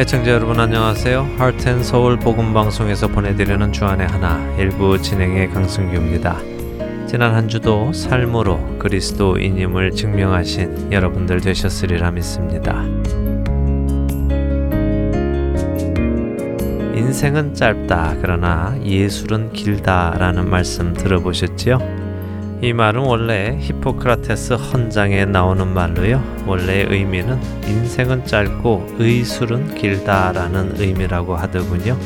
애청자 여러분 안녕하세요. 하트앤 서울 복음 방송에서 보내드리는 주안의 하나 일부 진행의 강승규입니다. 지난 한 주도 삶으로 그리스도인임을 증명하신 여러분들 되셨으리라 믿습니다. 인생은 짧다 그러나 예술은 길다라는 말씀 들어보셨지요? 이 말은 원래 히포크라테스 헌장에 나오는 말로요. 원래 의미는 인생은 짧고 의술은 길다라는 의미라고 하더군요.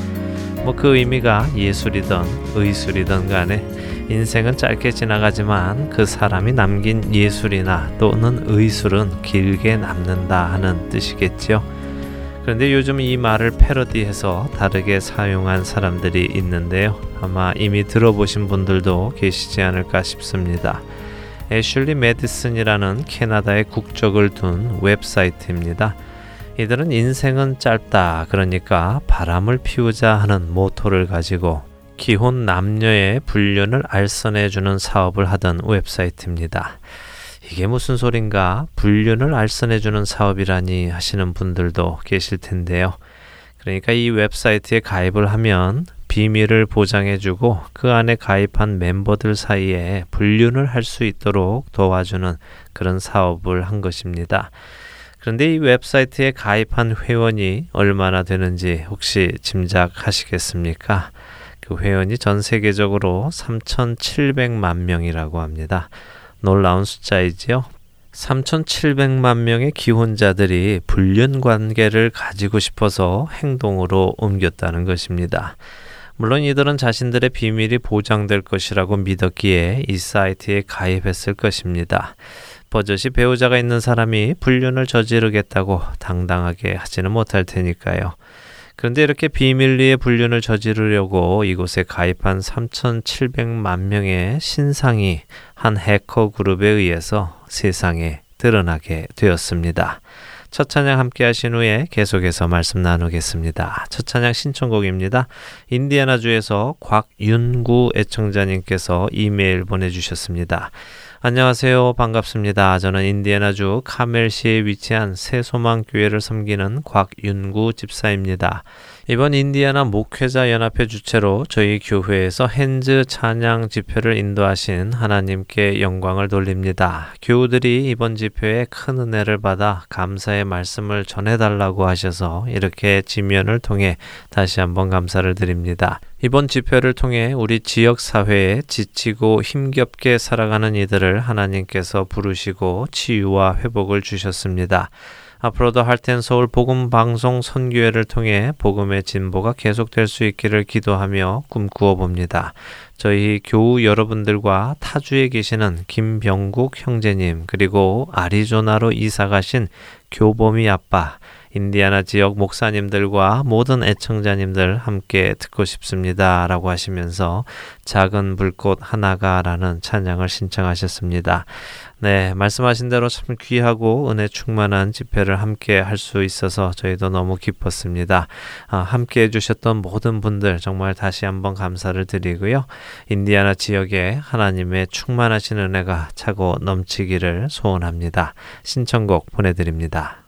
뭐 그 의미가 예술이든 의술이든 간에 인생은 짧게 지나가지만 그 사람이 남긴 예술이나 또는 의술은 길게 남는다 하는 뜻이겠죠. 그런데 요즘 이 말을 패러디해서 다르게 사용한 사람들이 있는데요. 아마 이미 들어보신 분들도 계시지 않을까 싶습니다. 애슐리 메디슨이라는 캐나다의 국적을 둔 웹사이트입니다. 이들은 인생은 짧다 그러니까 바람을 피우자 하는 모토를 가지고 기혼 남녀의 불륜을 알선해 주는 사업을 하던 웹사이트입니다. 이게 무슨 소린가? 불륜을 알선해주는 사업이라니 하시는 분들도 계실 텐데요. 그러니까 이 웹사이트에 가입을 하면 비밀을 보장해주고 그 안에 가입한 멤버들 사이에 불륜을 할 수 있도록 도와주는 그런 사업을 한 것입니다. 그런데 이 웹사이트에 가입한 회원이 얼마나 되는지 혹시 짐작하시겠습니까? 그 회원이 전 세계적으로 3,700만 명이라고 합니다. 놀라운 숫자이지요. 3,700만 명의 기혼자들이 불륜 관계를 가지고 싶어서 행동으로 옮겼다는 것입니다. 물론 이들은 자신들의 비밀이 보장될 것이라고 믿었기에 이 사이트에 가입했을 것입니다. 버젓이 배우자가 있는 사람이 불륜을 저지르겠다고 당당하게 하지는 못할 테니까요. 그런데 이렇게 비밀리에 불륜을 저지르려고 이곳에 가입한 3,700만 명의 신상이 한 해커 그룹에 의해서 세상에 드러나게 되었습니다. 첫 찬양 함께 하신 후에 계속해서 말씀 나누겠습니다. 첫 찬양 신청곡입니다. 인디애나주에서 곽윤구 애청자님께서 이메일 보내주셨습니다. 안녕하세요. 반갑습니다. 저는 인디애나주 카멜시에 위치한 새소망교회를 섬기는 곽윤구 집사입니다. 이번 인디아나 목회자 연합회 주최로 저희 교회에서 핸즈 찬양 집회를 인도하신 하나님께 영광을 돌립니다. 교우들이 이번 집회에 큰 은혜를 받아 감사의 말씀을 전해달라고 하셔서 이렇게 지면을 통해 다시 한번 감사를 드립니다. 이번 집회를 통해 우리 지역 사회에 지치고 힘겹게 살아가는 이들을 하나님께서 부르시고 치유와 회복을 주셨습니다. 앞으로도 할텐 서울 복음 방송 선교회를 통해 복음의 진보가 계속될 수 있기를 기도하며 꿈꾸어 봅니다. 저희 교우 여러분들과 타주에 계시는 김병국 형제님 그리고 아리조나로 이사 가신 교범이 아빠 인디아나 지역 목사님들과 모든 애청자님들 함께 듣고 싶습니다. 라고 하시면서 작은 불꽃 하나가 라는 찬양을 신청하셨습니다. 네, 말씀하신 대로 참 귀하고 은혜 충만한 집회를 함께 할 수 있어서 저희도 너무 기뻤습니다. 아, 함께 해주셨던 모든 분들 정말 다시 한번 감사를 드리고요. 인디아나 지역에 하나님의 충만하신 은혜가 차고 넘치기를 소원합니다. 신청곡 보내드립니다.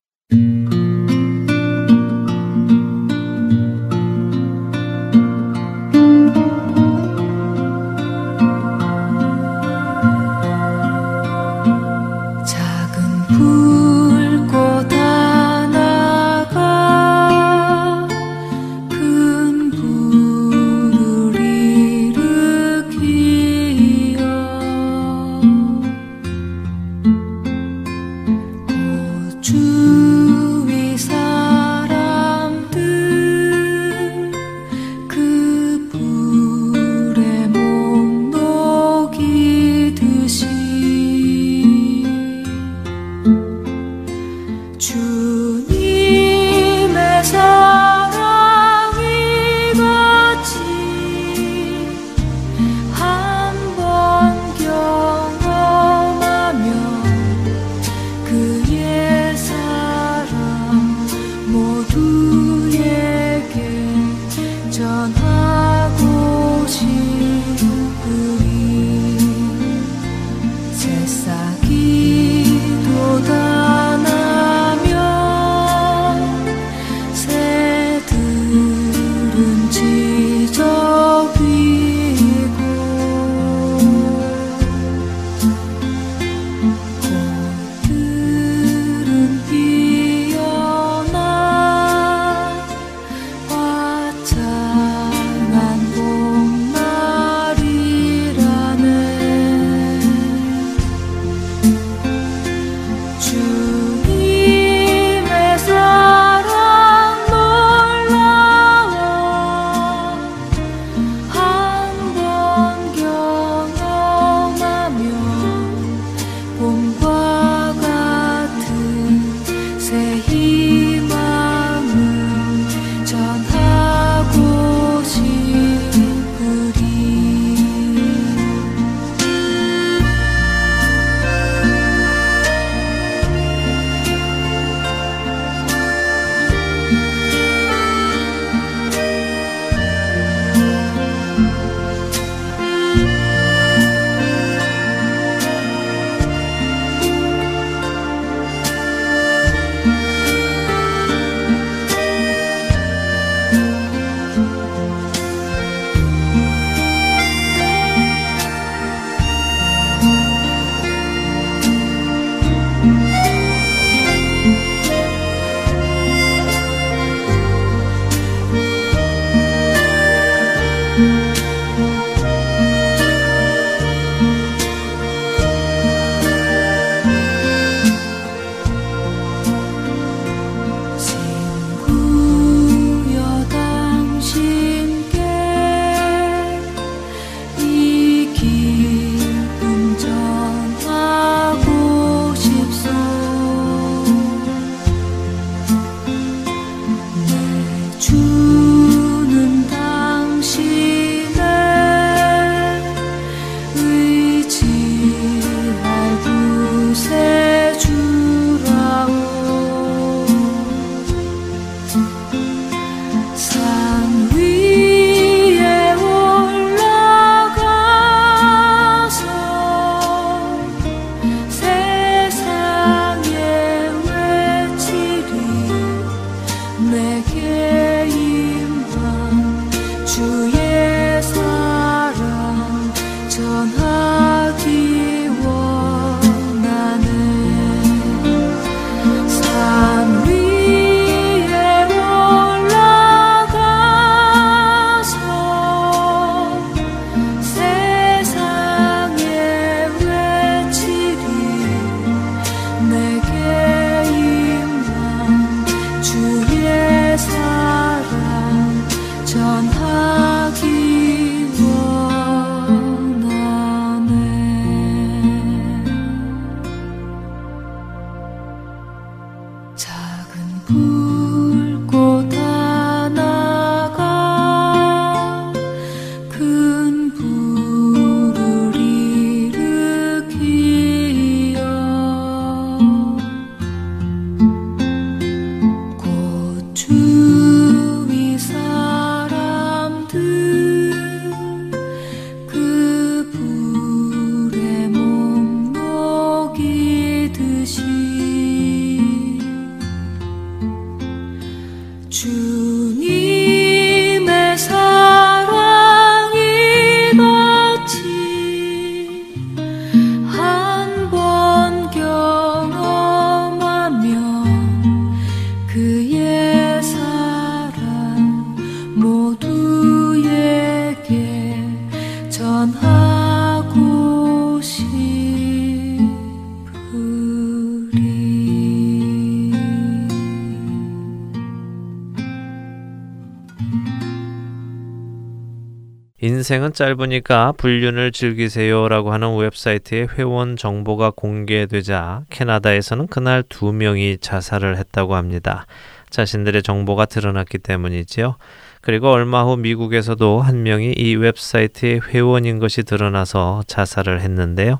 인생은 짧으니까 불륜을 즐기세요라고 하는 웹사이트의 회원 정보가 공개되자 캐나다에서는 그날 두 명이 자살을 했다고 합니다. 자신들의 정보가 드러났기 때문이지요. 그리고 얼마 후 미국에서도 한 명이 이 웹사이트의 회원인 것이 드러나서 자살을 했는데요.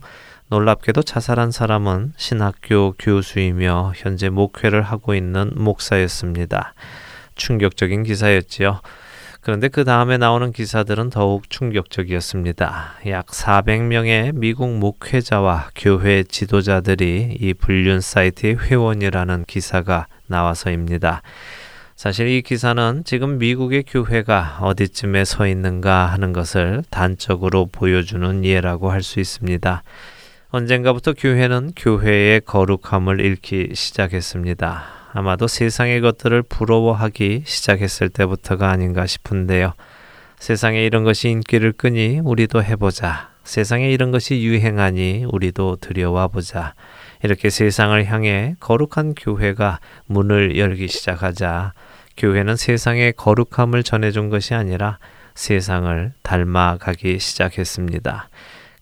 놀랍게도 자살한 사람은 신학교 교수이며 현재 목회를 하고 있는 목사였습니다. 충격적인 기사였지요. 그런데 그 다음에 나오는 기사들은 더욱 충격적이었습니다. 약 400명의 미국 목회자와 교회 지도자들이 이 불륜 사이트의 회원이라는 기사가 나와서입니다. 사실 이 기사는 지금 미국의 교회가 어디쯤에 서 있는가 하는 것을 단적으로 보여주는 예라고 할 수 있습니다. 언젠가부터 교회는 교회의 거룩함을 잃기 시작했습니다. 아마도 세상의 것들을 부러워하기 시작했을 때부터가 아닌가 싶은데요. 세상에 이런 것이 인기를 끄니 우리도 해보자. 세상에 이런 것이 유행하니 우리도 들여와 보자. 이렇게 세상을 향해 거룩한 교회가 문을 열기 시작하자 교회는 세상의 거룩함을 전해준 것이 아니라 세상을 닮아가기 시작했습니다.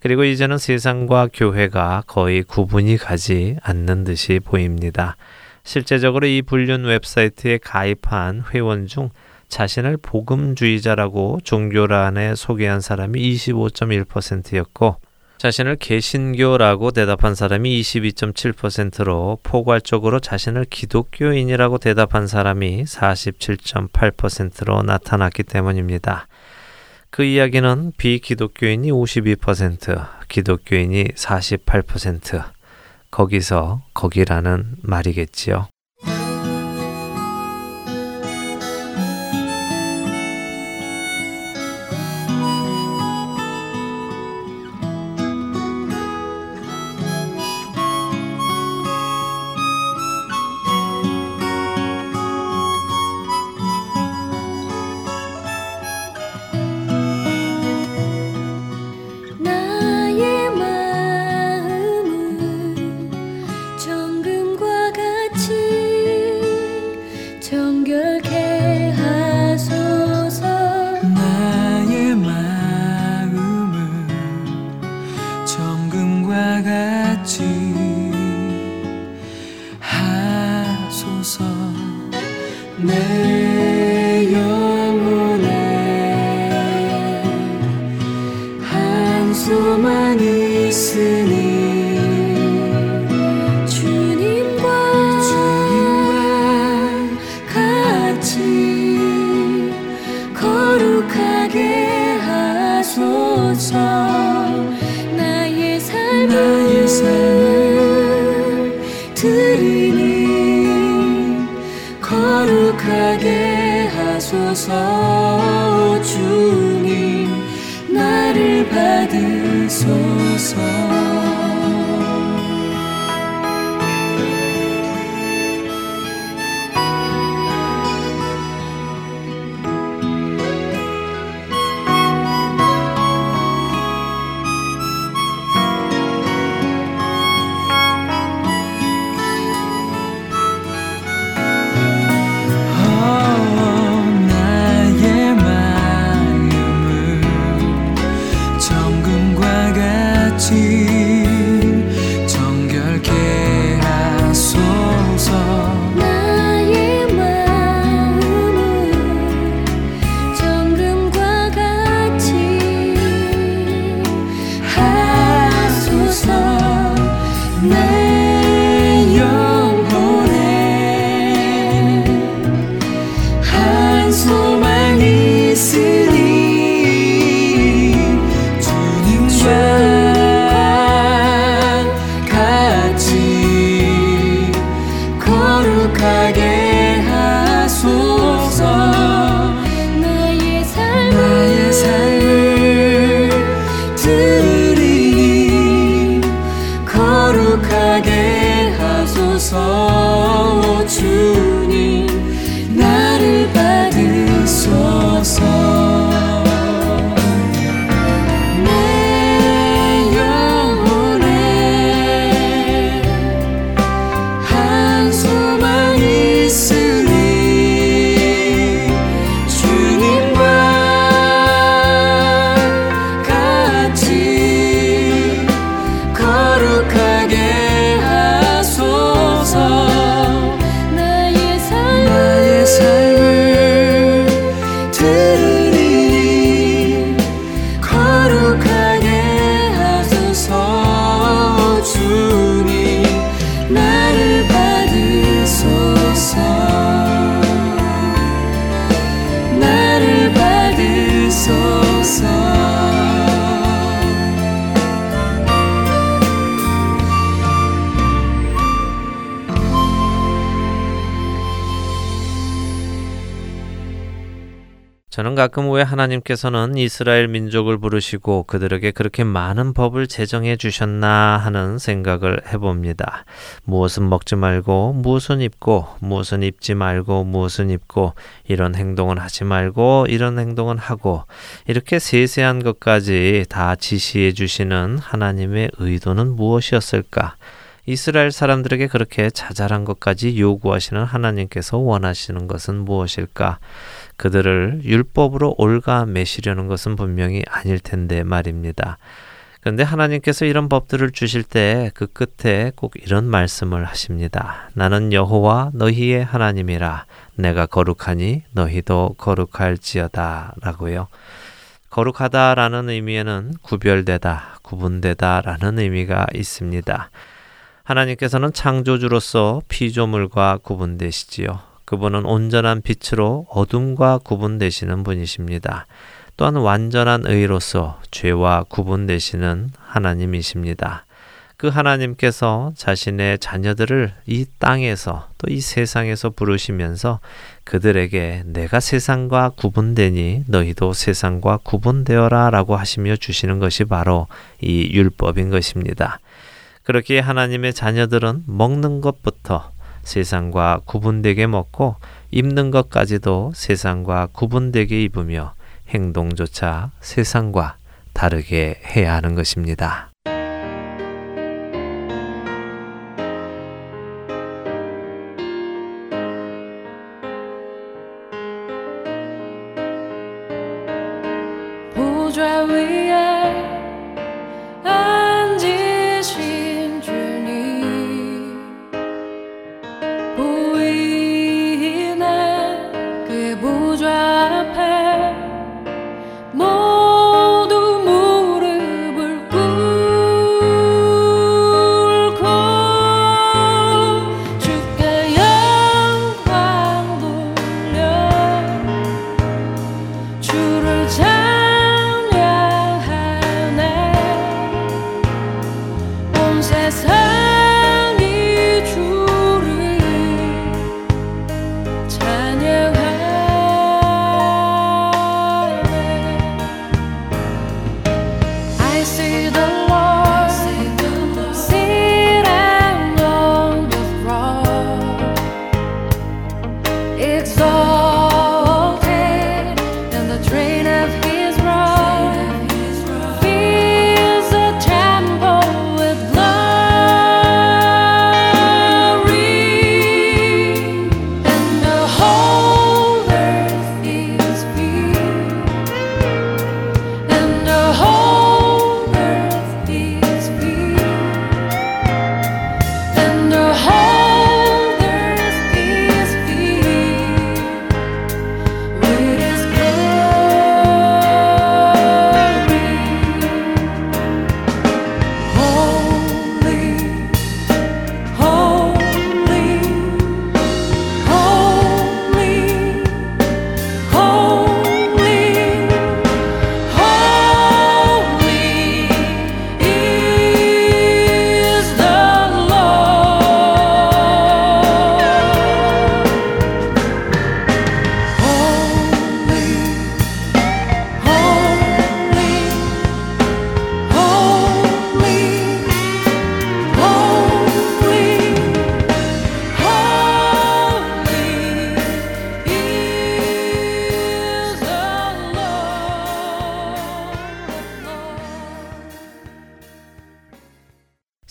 그리고 이제는 세상과 교회가 거의 구분이 가지 않는 듯이 보입니다. 실제적으로 이 불륜 웹사이트에 가입한 회원 중 자신을 복음주의자라고 종교란에 소개한 사람이 25.1%였고 자신을 개신교라고 대답한 사람이 22.7%로 포괄적으로 자신을 기독교인이라고 대답한 사람이 47.8%로 나타났기 때문입니다. 그 이야기는 비기독교인이 52%, 기독교인이 48%, 거기서 거기라는 말이겠지요. 이스라엘 민족을 부르시고 그들에게 그렇게 많은 법을 제정해 주셨나 하는 생각을 해봅니다. 무엇은 먹지 말고, 무엇은 입고, 무엇은 입지 말고, 무엇은 입고, 이런 행동은 하지 말고, 이런 행동은 하고, 이렇게 세세한 것까지 다 지시해 주시는 하나님의 의도는 무엇이었을까? 이스라엘 사람들에게 그렇게 자잘한 것까지 요구하시는 하나님께서 원하시는 것은 무엇일까? 그들을 율법으로 올가 매시려는 것은 분명히 아닐 텐데 말입니다. 그런데 하나님께서 이런 법들을 주실 때 그 끝에 꼭 이런 말씀을 하십니다. 나는 여호와 너희의 하나님이라 내가 거룩하니 너희도 거룩할지어다 라고요. 거룩하다라는 의미에는 구별되다, 구분되다라는 의미가 있습니다. 하나님께서는 창조주로서 피조물과 구분되시지요. 그분은 온전한 빛으로 어둠과 구분되시는 분이십니다. 또한 완전한 의로서 죄와 구분되시는 하나님이십니다. 그 하나님께서 자신의 자녀들을 이 땅에서 또 이 세상에서 부르시면서 그들에게 내가 세상과 구분되니 너희도 세상과 구분되어라 라고 하시며 주시는 것이 바로 이 율법인 것입니다. 그렇게 하나님의 자녀들은 먹는 것부터 세상과 구분되게 먹고 입는 것까지도 세상과 구분되게 입으며 행동조차 세상과 다르게 해야 하는 것입니다. 보좌 위에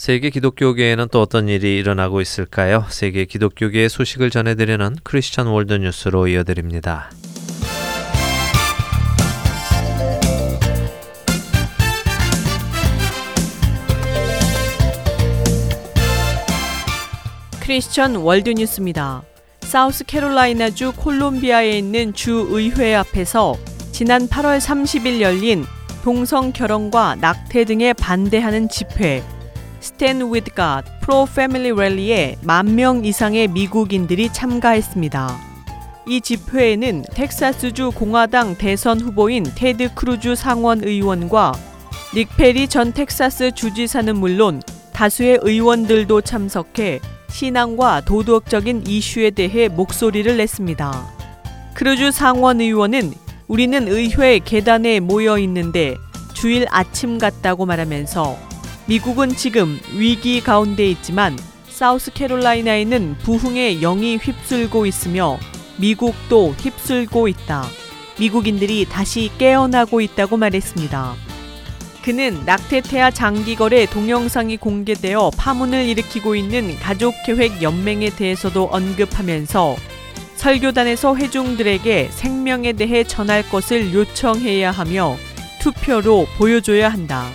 세계 기독교계에는 또 어떤 일이 일어나고 있을까요? 세계 기독교계의 소식을 전해드리는 크리스천 월드 뉴스로 이어드립니다. 크리스천 월드 뉴스입니다. 사우스 캐롤라이나주 콜롬비아에 있는 주 의회 앞에서 지난 8월 30일 열린 동성 결혼과 낙태 등에 반대하는 집회 Stand with God Pro Family Rally에 만 명 이상의 미국인들이 참가했습니다. 이 집회에는 텍사스주 공화당 대선 후보인 테드 크루즈 상원 의원과 릭 페리 전 텍사스 주지사는 물론 다수의 의원들도 참석해 신앙과 도덕적인 이슈에 대해 목소리를 냈습니다. 크루즈 상원 의원은 우리는 의회 계단에 모여 있는데 주일 아침 같다고 말하면서 미국은 지금 위기 가운데 있지만 사우스캐롤라이나에는 부흥의 영이 휩쓸고 있으며 미국도 휩쓸고 있다. 미국인들이 다시 깨어나고 있다고 말했습니다. 그는 낙태태아 장기거래 동영상이 공개되어 파문을 일으키고 있는 가족계획 연맹에 대해서도 언급하면서 설교단에서 회중들에게 생명에 대해 전할 것을 요청해야 하며 투표로 보여줘야 한다.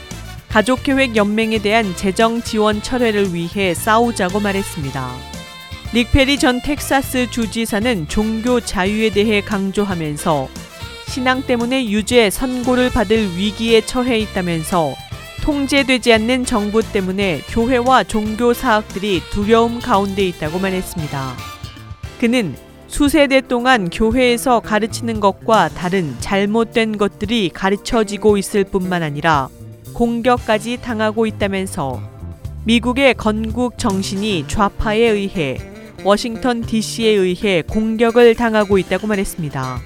가족계획 연맹에 대한 재정 지원 철회를 위해 싸우자고 말했습니다. 닉페리 전 텍사스 주지사는 종교 자유에 대해 강조하면서 신앙 때문에 유죄 선고를 받을 위기에 처해 있다면서 통제되지 않는 정부 때문에 교회와 종교 사학들이 두려움 가운데 있다고 말했습니다. 그는 수세대 동안 교회에서 가르치는 것과 다른 잘못된 것들이 가르쳐지고 있을 뿐만 아니라 공격까지 당하고 있다면서 미국의 건국 정신이 좌파에 의해 워싱턴 DC에 의해 공격을 당하고 있다고 말했습니다.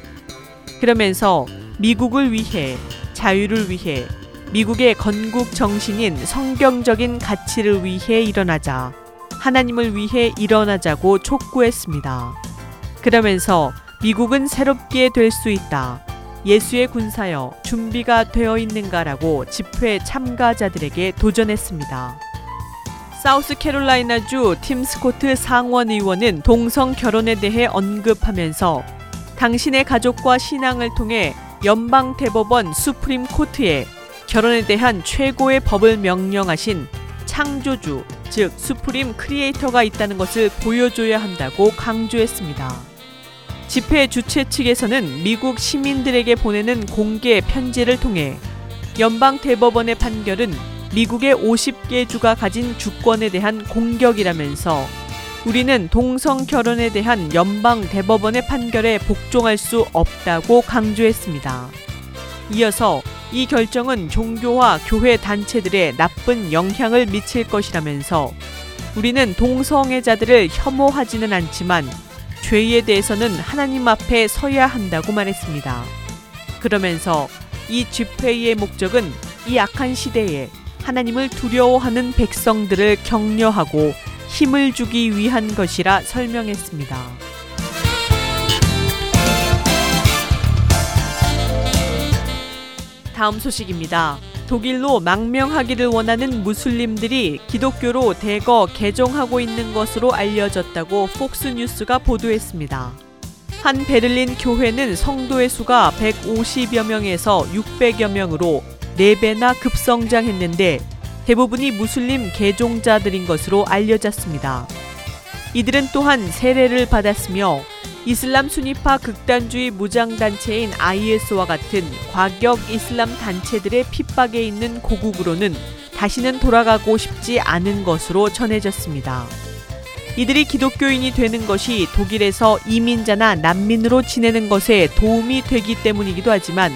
그러면서 미국을 위해 자유를 위해 미국의 건국 정신인 성경적인 가치를 위해 일어나자 하나님을 위해 일어나자고 촉구했습니다. 그러면서 미국은 새롭게 될 수 있다. 예수의 군사여 준비가 되어 있는가라고 집회 참가자들에게 도전했습니다. 사우스 캐롤라이나주 팀 스코트 상원 의원은 동성 결혼에 대해 언급하면서 당신의 가족과 신앙을 통해 연방 대법원 수프림 코트에 결혼에 대한 최고의 법을 명령하신 창조주, 즉 수프림 크리에이터가 있다는 것을 보여줘야 한다고 강조했습니다. 집회 주최 측에서는 미국 시민들에게 보내는 공개 편지를 통해 연방 대법원의 판결은 미국의 50개 주가 가진 주권에 대한 공격이라면서 우리는 동성 결혼에 대한 연방 대법원의 판결에 복종할 수 없다고 강조했습니다. 이어서 이 결정은 종교와 교회 단체들의 나쁜 영향을 미칠 것이라면서 우리는 동성애자들을 혐오하지는 않지만 죄에 대해서는 하나님 앞에 서야 한다고 말했습니다. 그러면서 이 집회의 목적은 이 악한 시대에 하나님을 두려워하는 백성들을 격려하고 힘을 주기 위한 것이라 설명했습니다. 다음 소식입니다. 독일로 망명하기를 원하는 무슬림들이 기독교로 대거 개종하고 있는 것으로 알려졌다고 폭스뉴스가 보도했습니다. 한 베를린 교회는 성도의 수가 150여 명에서 600여 명으로 4배나 급성장했는데 대부분이 무슬림 개종자들인 것으로 알려졌습니다. 이들은 또한 세례를 받았으며 이슬람 순위파 극단주의 무장단체인 IS와 같은 과격 이슬람 단체들의 핍박에 있는 고국으로는 다시는 돌아가고 싶지 않은 것으로 전해졌습니다. 이들이 기독교인이 되는 것이 독일에서 이민자나 난민으로 지내는 것에 도움이 되기 때문이기도 하지만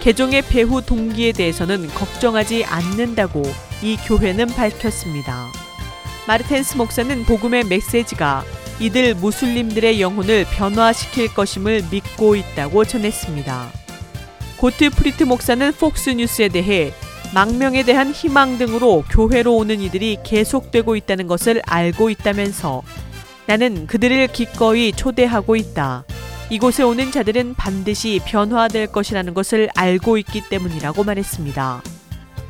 개종의 배후 동기에 대해서는 걱정하지 않는다고 이 교회는 밝혔습니다. 마르텐스 목사는 복음의 메시지가 이들 무슬림들의 영혼을 변화시킬 것임을 믿고 있다고 전했습니다. 고트 프리트 목사는 폭스뉴스에 대해 망명에 대한 희망 등으로 교회로 오는 이들이 계속되고 있다는 것을 알고 있다면서 나는 그들을 기꺼이 초대하고 있다. 이곳에 오는 자들은 반드시 변화될 것이라는 것을 알고 있기 때문이라고 말했습니다.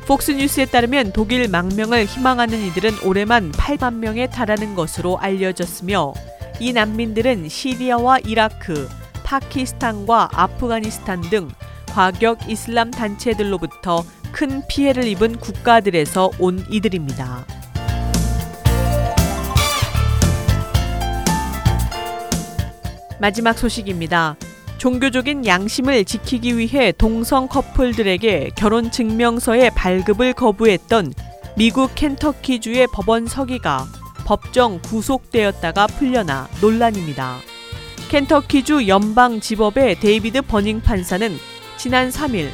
폭스뉴스에 따르면 독일 망명을 희망하는 이들은 올해만 8만 명에 달하는 것으로 알려졌으며 이 난민들은 시리아와 이라크, 파키스탄과 아프가니스탄 등 과격 이슬람 단체들로부터 큰 피해를 입은 국가들에서 온 이들입니다. 마지막 소식입니다. 종교적인 양심을 지키기 위해 동성 커플들에게 결혼 증명서의 발급을 거부했던 미국 켄터키주의 법원 서기가 법정 구속되었다가 풀려나 논란입니다. 켄터키주 연방 지법의 데이비드 버닝 판사는 지난 3일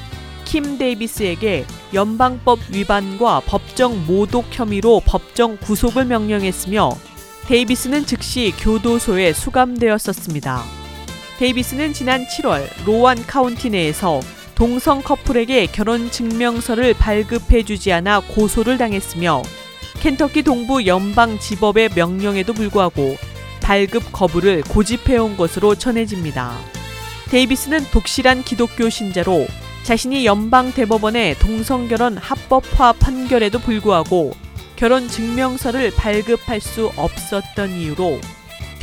킴 데이비스에게 연방법 위반과 법정 모독 혐의로 법정 구속을 명령했으며 데이비스는 즉시 교도소에 수감되었었습니다. 데이비스는 지난 7월 로완 카운티 내에서 동성 커플에게 결혼 증명서를 발급해 주지 않아 고소를 당했으며 켄터키 동부 연방 지법의 명령에도 불구하고 발급 거부를 고집해온 것으로 전해집니다. 데이비스는 독실한 기독교 신자로 자신이 연방 대법원의 동성결혼 합법화 판결에도 불구하고 결혼 증명서를 발급할 수 없었던 이유로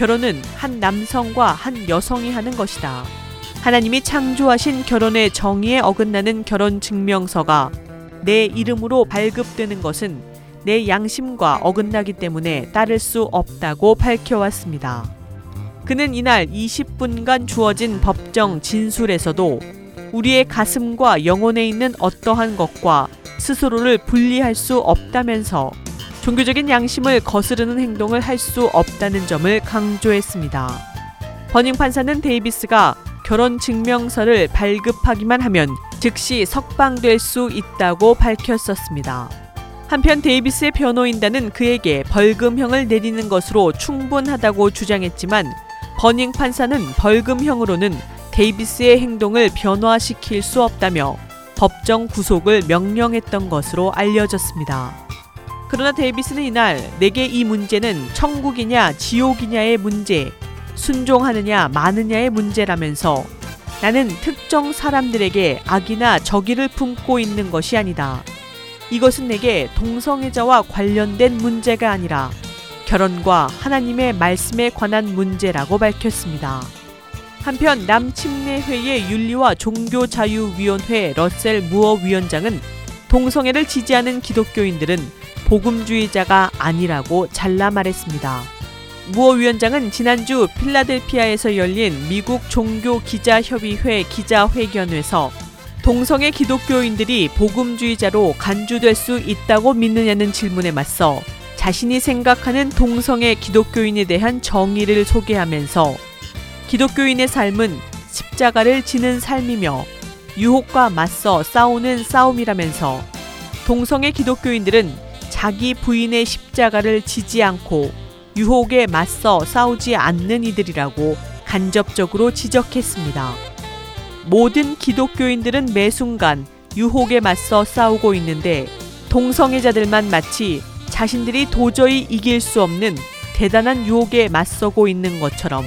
결혼은 한 남성과 한 여성이 하는 것이다. 하나님이 창조하신 결혼의 정의에 어긋나는 결혼 증명서가 내 이름으로 발급되는 것은 내 양심과 어긋나기 때문에 따를 수 없다고 밝혀왔습니다. 그는 이날 20분간 주어진 법정 진술에서도 우리의 가슴과 영혼에 있는 어떠한 것과 스스로를 분리할 수 없다면서 종교적인 양심을 거스르는 행동을 할 수 없다는 점을 강조했습니다. 버닝 판사는 데이비스가 결혼 증명서를 발급하기만 하면 즉시 석방될 수 있다고 밝혔었습니다. 한편 데이비스의 변호인단은 그에게 벌금형을 내리는 것으로 충분하다고 주장했지만 버닝 판사는 벌금형으로는 데이비스의 행동을 변화시킬 수 없다며 법정 구속을 명령했던 것으로 알려졌습니다. 그러나 데이비스는 이날 내게 이 문제는 천국이냐 지옥이냐의 문제, 순종하느냐 마느냐의 문제라면서 나는 특정 사람들에게 악이나 적의를 품고 있는 것이 아니다. 이것은 내게 동성애자와 관련된 문제가 아니라 결혼과 하나님의 말씀에 관한 문제라고 밝혔습니다. 한편 남침례회의 윤리와 종교자유위원회 러셀 무어 위원장은 동성애를 지지하는 기독교인들은 복음주의자가 아니라고 잘라 말했습니다. 무어 위원장은 지난주 필라델피아에서 열린 미국 종교 기자협의회 기자회견에서 동성애 기독교인들이 복음주의자로 간주될 수 있다고 믿느냐는 질문에 맞서 자신이 생각하는 동성애 기독교인에 대한 정의를 소개하면서 기독교인의 삶은 십자가를 지는 삶이며 유혹과 맞서 싸우는 싸움이라면서 동성애 기독교인들은 자기 부인의 십자가를 지지 않고 유혹에 맞서 싸우지 않는 이들이라고 간접적으로 지적했습니다. 모든 기독교인들은 매 순간 유혹에 맞서 싸우고 있는데 동성애자들만 마치 자신들이 도저히 이길 수 없는 대단한 유혹에 맞서고 있는 것처럼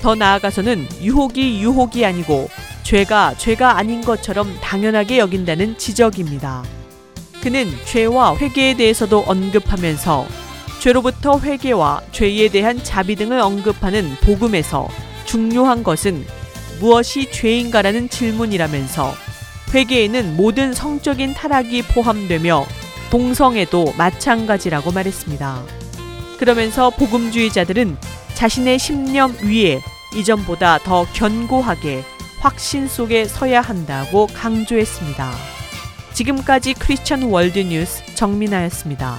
더 나아가서는 유혹이 유혹이 아니고 죄가 죄가 아닌 것처럼 당연하게 여긴다는 지적입니다. 그는 죄와 회개에 대해서도 언급하면서 죄로부터 회개와 죄에 대한 자비 등을 언급하는 복음에서 중요한 것은 무엇이 죄인가라는 질문이라면서 회개에는 모든 성적인 타락이 포함되며 동성애도 마찬가지라고 말했습니다. 그러면서 복음주의자들은 자신의 신념 위에 이전보다 더 견고하게 확신 속에 서야 한다고 강조했습니다. 지금까지 크리스천 월드 뉴스 정민아였습니다.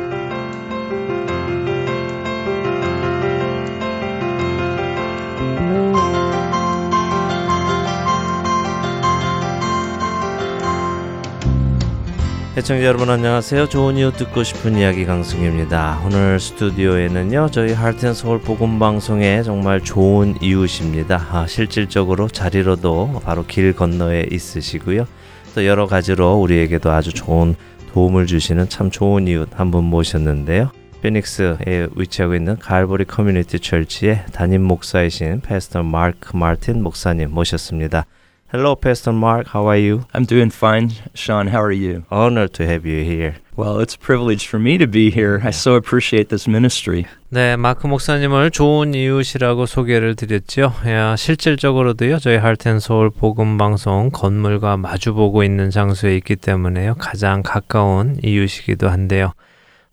애청자 여러분 안녕하세요. 좋은 이유 듣고 싶은 이야기 강승입니다. 오늘 스튜디오에는요 저희 하트앤서울 방송에 정말 좋은 이웃입니다. 아, 실질적으로 자리로도 바로 길 건너에 있으시고요. 또 여러 가지로 우리에게도 아주 좋은 도움을 주시는 참 좋은 이웃 한 분 모셨는데요. 피닉스에 위치하고 있는 갈보리 커뮤니티 처치의 담임 목사이신 Pastor 마크 마틴 목사님 모셨습니다. Hello, Pastor Mark. How are you? I'm doing fine, Sean. How are you? Honored to have you here. Well, it's a privilege for me to be here. I so appreciate this ministry. 네, 마크 목사님을 좋은 이웃이라고 소개를 드렸죠. 야, 실질적으로도요, 저희 Heart and Soul 복음 방송 건물과 마주보고 있는 장소에 있기 때문에요, 가장 가까운 이웃이기도 한데요.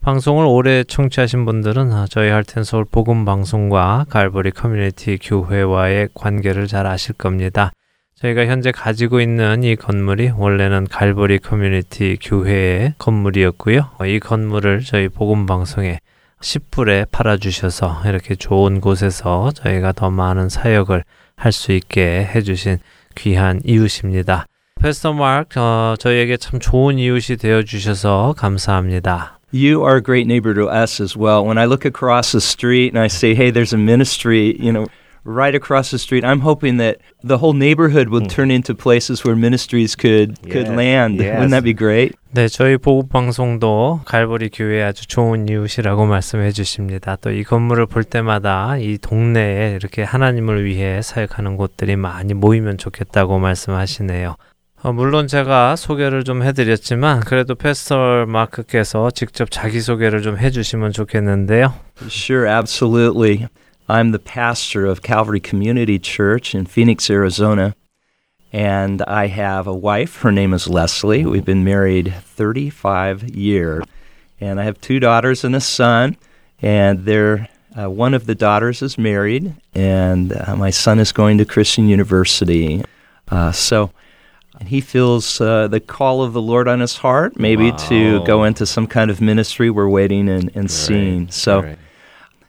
방송을 오래 청취하신 분들은 저희 Heart and Soul 복음 방송과 갈보리 커뮤니티 교회와의 관계를 잘 아실 겁니다. 저희가 현재 가지고 있는 이 건물이 원래는 갈보리 커뮤니티 교회의 건물이었고요. 이 건물을 저희 복음 방송에 10불에 팔아 주셔서 이렇게 좋은 곳에서 저희가 더 많은 사역을 할 수 있게 해 주신 귀한 이웃입니다. 패스터 마크, 어, 저희에게 참 좋은 이웃이 되어 주셔서 감사합니다. You are a great neighbor to us as well. When I look across the street and I say, hey, there's a ministry, you know, right across the street. I'm hoping that the whole neighborhood will turn into places where ministries could could Yes, land. yes. Wouldn't that be great? 네, 저희 보급 방송도 갈보리 교회 아주 좋은 이웃이라고 말씀해 주십니다. 또 이 건물을 볼 때마다 이 동네에 이렇게 하나님을 위해 사역하는 곳들이 많이 모이면 좋겠다고 말씀하시네요. 어, 물론 제가 소개를 좀 해드렸지만 그래도 패스터 마크께서 직접 자기 소개를 좀 해주시면 좋겠는데요. Sure, absolutely. I'm the pastor of Calvary Community Church in Phoenix, Arizona. And I have a wife. Her name is Leslie. We've been married 35 years. And I have two daughters and a son. And they're, uh, one of the daughters is married, and uh, my son is going to Christian University. Uh, so he feels uh, the call of the Lord on his heart, maybe to go into some kind of ministry. We're waiting and, and seeing. So Right.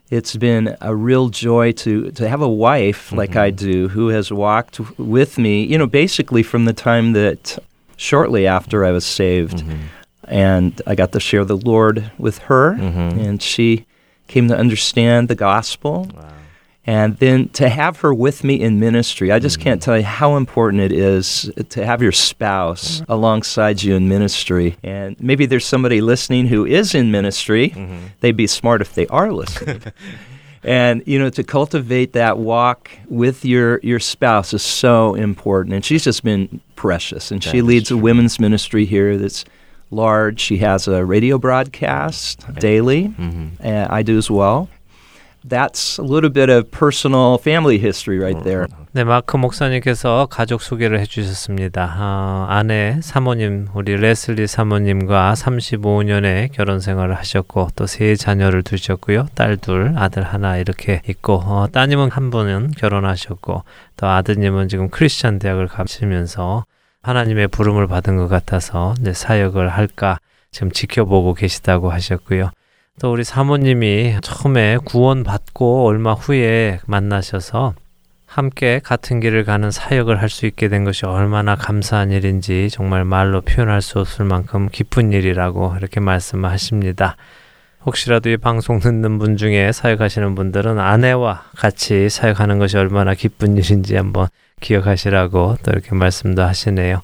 It's been a real joy to to have a wife like I mm-hmm. do who has walked w- with me, you know, basically from the time that shortly after I was saved. Mm-hmm. And I got to share the Lord with her mm-hmm. and she came to understand the gospel. And then to have her with me in ministry, I just can't tell you how important it is to have your spouse alongside you in ministry. And maybe there's somebody listening who is in ministry. They'd be smart if they are listening. and you know, to cultivate that walk with your your spouse is so important. And she's just been precious. And she That is leads a women's ministry here that's large. She has a radio broadcast daily. Mm-hmm. Uh, I do as well. That's a little bit of personal family history right there. 네, 마크 목사님께서 가족 소개를 해주셨습니다. 어, 아내 사모님, 우리 레슬리 사모님과 35년의 결혼 생활을 하셨고 또 세 자녀를 두셨고요. 딸 둘, 아들 하나 이렇게 있고 어, 따님은 한 분은 결혼하셨고 또 아드님은 지금 크리스천 대학을 가시면서 하나님의 부름을 받은 것 같아서 사역을 할까 지금 지켜보고 계시다고 하셨고요. 또 우리 사모님이 처음에 구원받고 얼마 후에 만나셔서 함께 같은 길을 가는 사역을 할 수 있게 된 것이 얼마나 감사한 일인지 정말 말로 표현할 수 없을 만큼 기쁜 일이라고 이렇게 말씀하십니다. 혹시라도 이 방송 듣는 분 중에 사역하시는 분들은 아내와 같이 사역하는 것이 얼마나 기쁜 일인지 한번 기억하시라고 또 이렇게 말씀도 하시네요.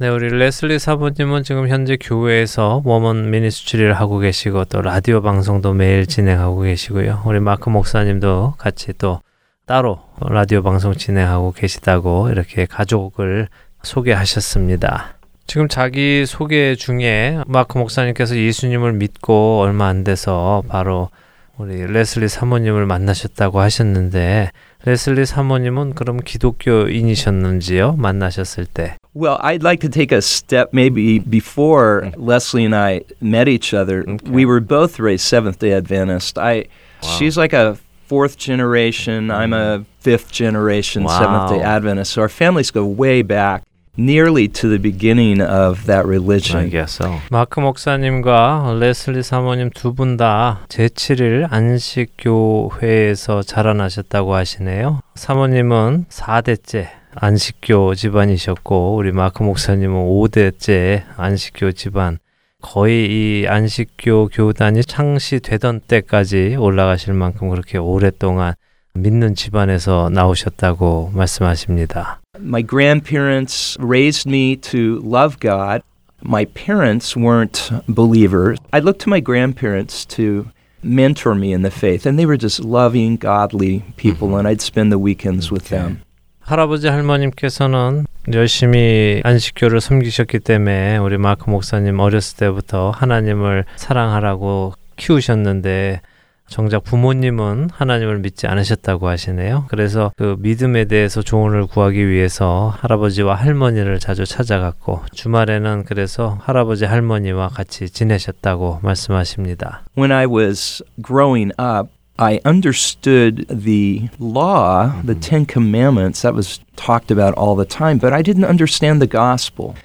네, 우리 레슬리 사모님은 지금 현재 교회에서 women ministry를 하고 계시고 또 라디오 방송도 매일 진행하고 계시고요. 우리 마크 목사님도 같이 또 따로 라디오 방송 진행하고 계시다고 이렇게 가족을 소개하셨습니다. 지금 자기 소개 중에 마크 목사님께서 예수님을 믿고 얼마 안 돼서 바로 우리 레슬리 사모님을 만나셨다고 하셨는데 레슬리 사모님은 그럼 기독교인이셨는지요? 만나셨을 때? Well, I'd like to take a step maybe before Leslie and I met each other. Okay. We were both raised Seventh Day Adventist. I, she's like a fourth generation. I'm a fifth generation Seventh Day Wow. Adventist. So our families go way back, Nearly to the beginning of that religion. I guess so. 마크 목사님과 레슬리 사모님 두 분 다 제7일 안식 교회에서 자라나셨다고 하시네요. 사모님은 4대째 안식교 집안이셨고 우리 마크 목사님은 5대째 안식교 집안 거의 이 안식교 교단이 창시되던 때까지 올라가실 만큼 그렇게 오랫동안 믿는 집안에서 나오셨다고 말씀하십니다. My grandparents raised me to love God. My parents weren't believers. I looked to my grandparents to mentor me in the faith, and they were just loving, godly people, and I'd spend the weekends with them. 할아버지 할머님께서는 열심히 안식교를 섬기셨기 때문에 우리 마크 목사님 어렸을 때부터 하나님을 사랑하라고 키우셨는데 정작 부모님은 하나님을 믿지 않으셨다고 하시네요. 그래서 그 믿음에 대해서 조언을 구하기 위해서 할아버지와 할머니를 자주 찾아갔고 주말에는 그래서 할아버지 할머니와 같이 지내셨다고 말씀하십니다. When I was growing up, I understood the law, the Ten Commandments, that was talked about all the time, but I didn't understand the gospel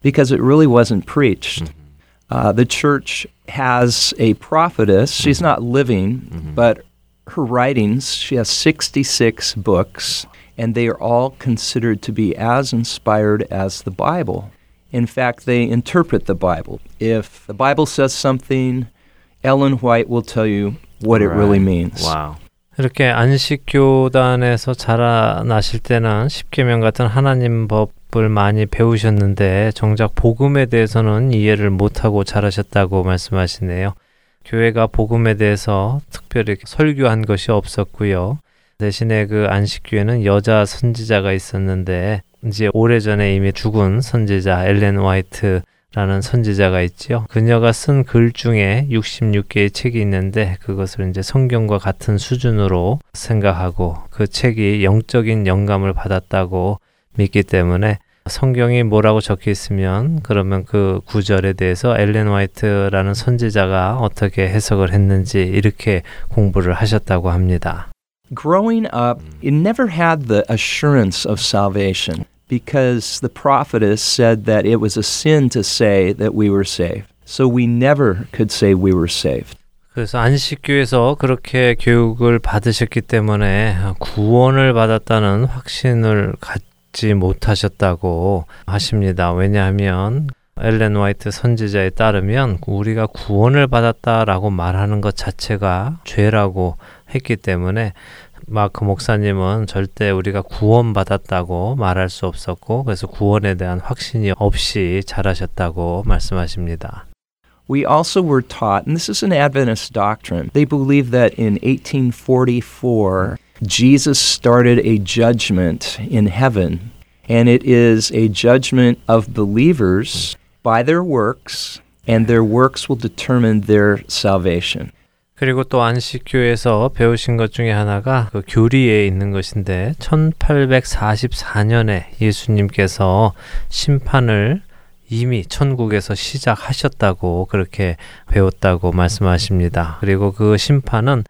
because it really wasn't preached. Uh, the church has a prophetess. She's not living, but her writings, she has 66 books, and they are all considered to be as inspired as the Bible. In fact, they interpret the Bible. If the Bible says something, Ellen White will tell you what it really means. 와우. 이렇게 안식교단에서 자라나실 때는 십계명 같은 하나님 법 을 많이 배우셨는데 정작 복음에 대해서는 이해를 못하고 자라셨다고 말씀하시네요. 교회가 복음에 대해서 특별히 설교한 것이 없었고요. 대신에 그 안식교회는 여자 선지자가 있었는데 이제 오래전에 이미 죽은 선지자 엘렌 화이트 라는 선지자가 있지요. 그녀가 쓴 글 중에 66개의 책이 있는데 그것을 이제 성경과 같은 수준으로 생각하고 그 책이 영적인 영감을 받았다고 믿기 때문에 성경이 뭐라고 적혀 있으면 그러면 그 구절에 대해서 엘렌 화이트라는 선지자가 어떻게 해석을 했는지 이렇게 공부를 하셨다고 합니다. Growing up, it never had the assurance of salvation because the prophetess said that it was a sin to say that we were saved. So we never could say we were saved. 그래서 안식교에서 그렇게 교육을 받으셨기 때문에 구원을 받았다는 확신을 갖 지 못하셨다고 하십니다. 왜냐하면 엘렌 화이트 선지자에 따르면 우리가 구원을 받았다라고 말하는 것 자체가 죄라고 했기 때문에 마크 목사님은 절대 우리가 구원받았다고 말할 수 없었고 그래서 구원에 대한 확신이 없이 자라셨다고 말씀하십니다. We also were taught, and this is an Adventist doctrine, they believe that in 1844, Jesus started a judgment in heaven, and it is a judgment of believers by their works, and their works will determine their salvation. 그리고 또 안식교에서 배우신 것 중에 하나가 그 교리에 있는 것인데 1844년에 예수님께서 심판을 이미 천국에서 시작하셨다고 그렇게 배웠다고 말씀하십니다. 그리고 그 심판은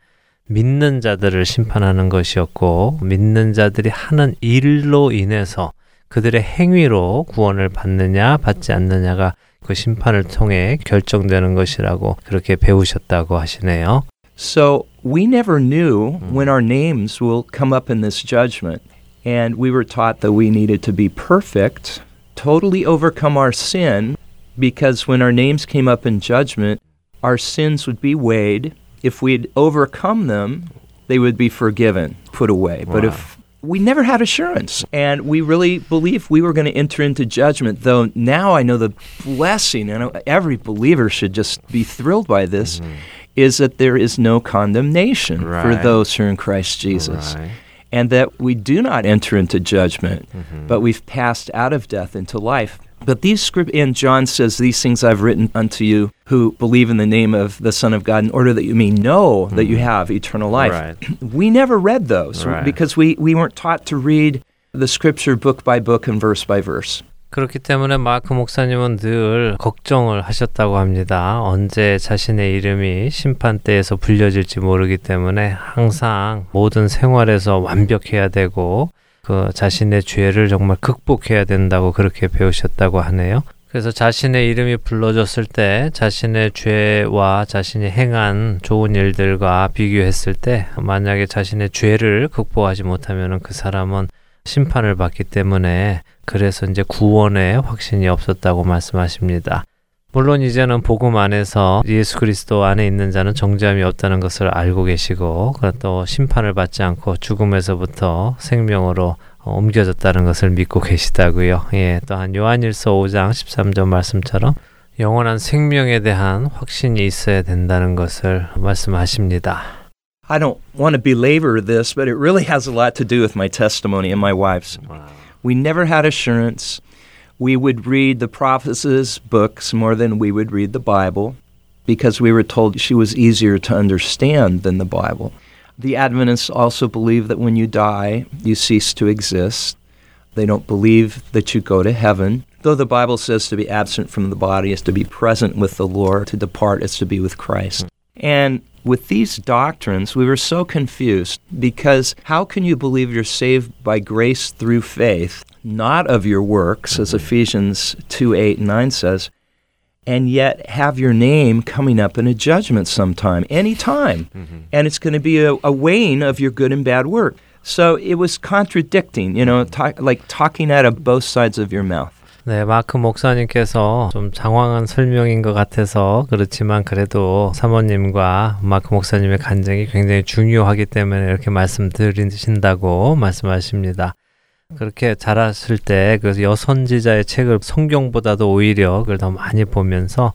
믿는 자들을 심판하는 것이었고 믿는 자들이 하는 일로 인해서 그들의 행위로 구원을 받느냐 받지 않느냐가 그 심판을 통해 결정되는 것이라고 그렇게 배우셨다고 하시네요. So we never knew when our names will come up in this judgment. And we were taught that we needed to be perfect, totally overcome our sin, because when our names came up in judgment, our sins would be weighed. if we'd overcome them, they would be forgiven, put away. But if we never had assurance, and we really believed we were going to enter into judgment, though now I know the blessing, and every believer should just be thrilled by this, mm-hmm. is that there is no condemnation for those who are in Christ Jesus Right. and that we do not enter into judgment, mm-hmm. but we've passed out of death into life. But these script and John says, These things I've written unto you who believe in the name of the Son of God, in order that you may know that you have eternal life. Right. We never read those Right. because we, we weren't taught to read the scripture book by book and verse by verse. 그렇기 때문에 마크 목사님은 늘 걱정을 하셨다고 합니다. 언제 자신의 이름이 심판대에서 불려질지 모르기 때문에 항상 모든 생활에서 완벽해야 되고 그 자신의 죄를 정말 극복해야 된다고 그렇게 배우셨다고 하네요. 그래서 자신의 이름이 불러졌을 때 자신의 죄와 자신이 행한 좋은 일들과 비교했을 때 만약에 자신의 죄를 극복하지 못하면 그 사람은 심판을 받기 때문에 그래서 이제 구원의 확신이 없었다고 말씀하십니다. 물론 이제는 복음 안에서 예수 그리스도 안에 있는 자는 정죄함이 없다는 것을 알고 계시고 그또 심판을 받지 않고 죽음에서부터 생명으로 어, 옮겨졌다는 것을 믿고 계시다고요. 예, 또한 요한일서 5장 13절 말씀처럼 영원한 생명에 대한 확신이 있어야 된다는 것을 말씀하십니다. I don't want to belabor this, but it really has a lot to do with my testimony and my wife's. We never had assurance. We would read the prophecies books more than we would read the Bible because we were told she was easier to understand than the Bible. The Adventists also believe that when you die, you cease to exist. They don't believe that you go to heaven. Though the Bible says to be absent from the body is to be present with the Lord, to depart is to be with Christ. And with these doctrines, we were so confused because how can you believe you're saved by grace through faith, not of your works, as Ephesians 2 8 and 9 says, and yet have your name coming up in a judgment sometime, anytime? And it's going to be a, a weighing of your good and bad work. So it was contradicting, you know, ta- like talking out of both sides of your mouth. 네, 마크 목사님께서 좀 장황한 설명인 것 같아서 그렇지만 그래도 사모님과 마크 목사님의 간증이 굉장히 중요하기 때문에 이렇게 말씀드리신다고 말씀하십니다. 그렇게 자랐을 때그 여선지자의 책을 성경보다도 오히려 그걸 더 많이 보면서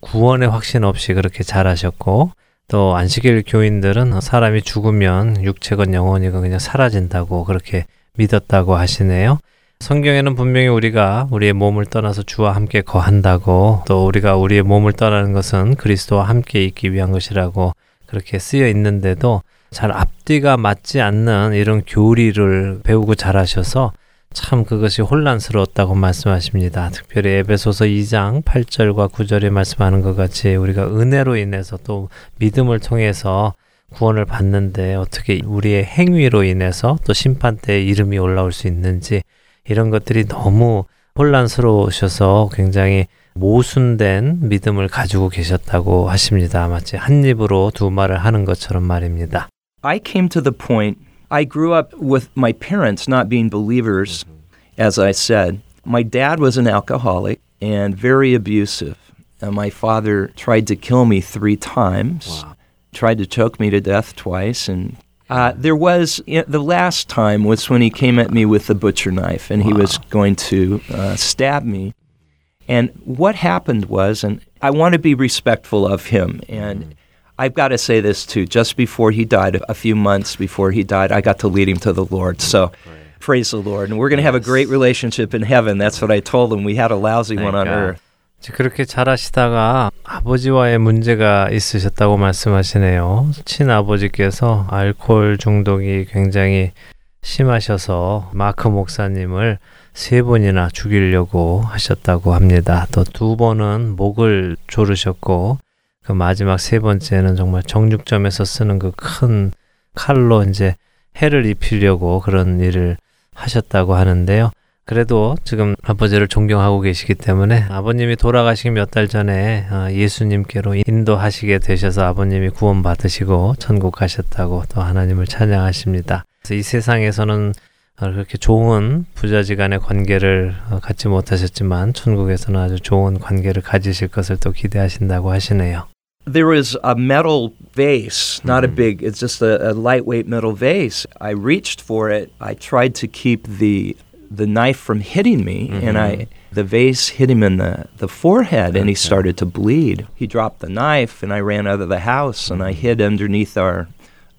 구원의 확신 없이 그렇게 자라셨고 또 안식일 교인들은 사람이 죽으면 육체건 영혼이건 그냥 사라진다고 그렇게 믿었다고 하시네요. 성경에는 분명히 우리가 우리의 몸을 떠나서 주와 함께 거한다고 또 우리가 우리의 몸을 떠나는 것은 그리스도와 함께 있기 위한 것이라고 그렇게 쓰여 있는데도 잘 앞뒤가 맞지 않는 이런 교리를 배우고 자라셔서 참 그것이 혼란스러웠다고 말씀하십니다. 특별히 에베소서 2장 8절과 9절에 말씀하는 것 같이 우리가 은혜로 인해서 또 믿음을 통해서 구원을 받는데 어떻게 우리의 행위로 인해서 또 심판 때 이름이 올라올 수 있는지 이런 것들이 너무 혼란스러우셔서 굉장히 모순된 믿음을 가지고 계셨다고 하십니다. 마치 한 입으로 두 말을 하는 것처럼 말입니다. I came to the point, I grew up with my parents not being believers, as I said. My dad was an alcoholic and very abusive. Uh, my father tried to kill me three times, tried to choke me to death twice, and uh, there was the last time was when he came at me with the butcher knife and he was going to uh, stab me. And what happened was, and I want to be respectful of him, and I've got to say this too. Just before he died, a few months before he died, I got to lead him to the Lord. So praise the Lord. And we're going to have a great relationship in heaven. That's what I told him. We had a lousy one on Thank God. earth. 그렇게 잘하시다가 아버지와의 문제가 있으셨다고 말씀하시네요. 친아버지께서 알코올 중독이 굉장히 심하셔서 마크 목사님을 세 번이나 죽이려고 하셨다고 합니다. 또 두 번은 목을 조르셨고 그 마지막 세 번째는 정말 정육점에서 쓰는 그 큰 칼로 이제 해를 입히려고 그런 일을 하셨다고 하는데요. 그래도 지금 아버지를 존경하고 계시기 때문에 아버님이 돌아가시기 몇 달 전에 어, 예수님께로 인도하시게 되셔서 아버님이 구원받으시고 천국 가셨다고 또 하나님을 찬양하십니다. 그래서 이 세상에서는 어, 그렇게 좋은 부자지간의 관계를 어, 갖지 못하셨지만 천국에서는 아주 좋은 관계를 가지실 것을 또 기대하신다고 하시네요. There was a metal vase, not a mm-hmm. big, it's just a, a lightweight metal vase. I reached for it. I tried to keep the the knife from hitting me, and I mm-hmm. the vase hit him in the, the forehead, and he started to bleed. He dropped the knife, and I ran out of the house, and I mm-hmm. hid underneath our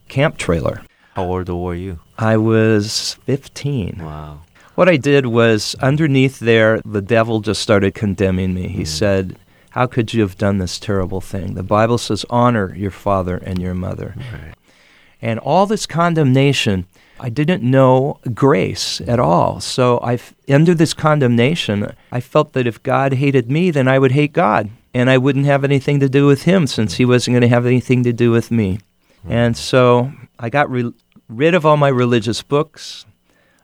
camp trailer. How old were you? I was 15. Wow. What I did was underneath there, the devil just started condemning me. He mm. said, How could you have done this terrible thing? The Bible says, Honor your father and your mother. Right. And all this condemnation, I didn't know grace at all. So I, under this condemnation, I felt that if God hated me, then I would hate God, and I wouldn't have anything to do with Him since He wasn't going to have anything to do with me. And so I got re- rid of all my religious books.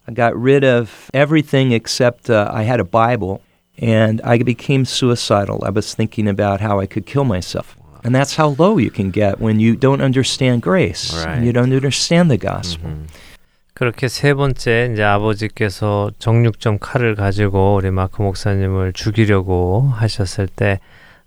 I got rid of everything except uh, I had a Bible, and I became suicidal. I was thinking about how I could kill myself. And that's how low you can get when you don't understand grace. and You Right. don't understand the gospel. 그렇게 세 번째 이제 아버지께서 정육점 칼을 가지고 우리 마크 목사님을 죽이려고 하셨을 때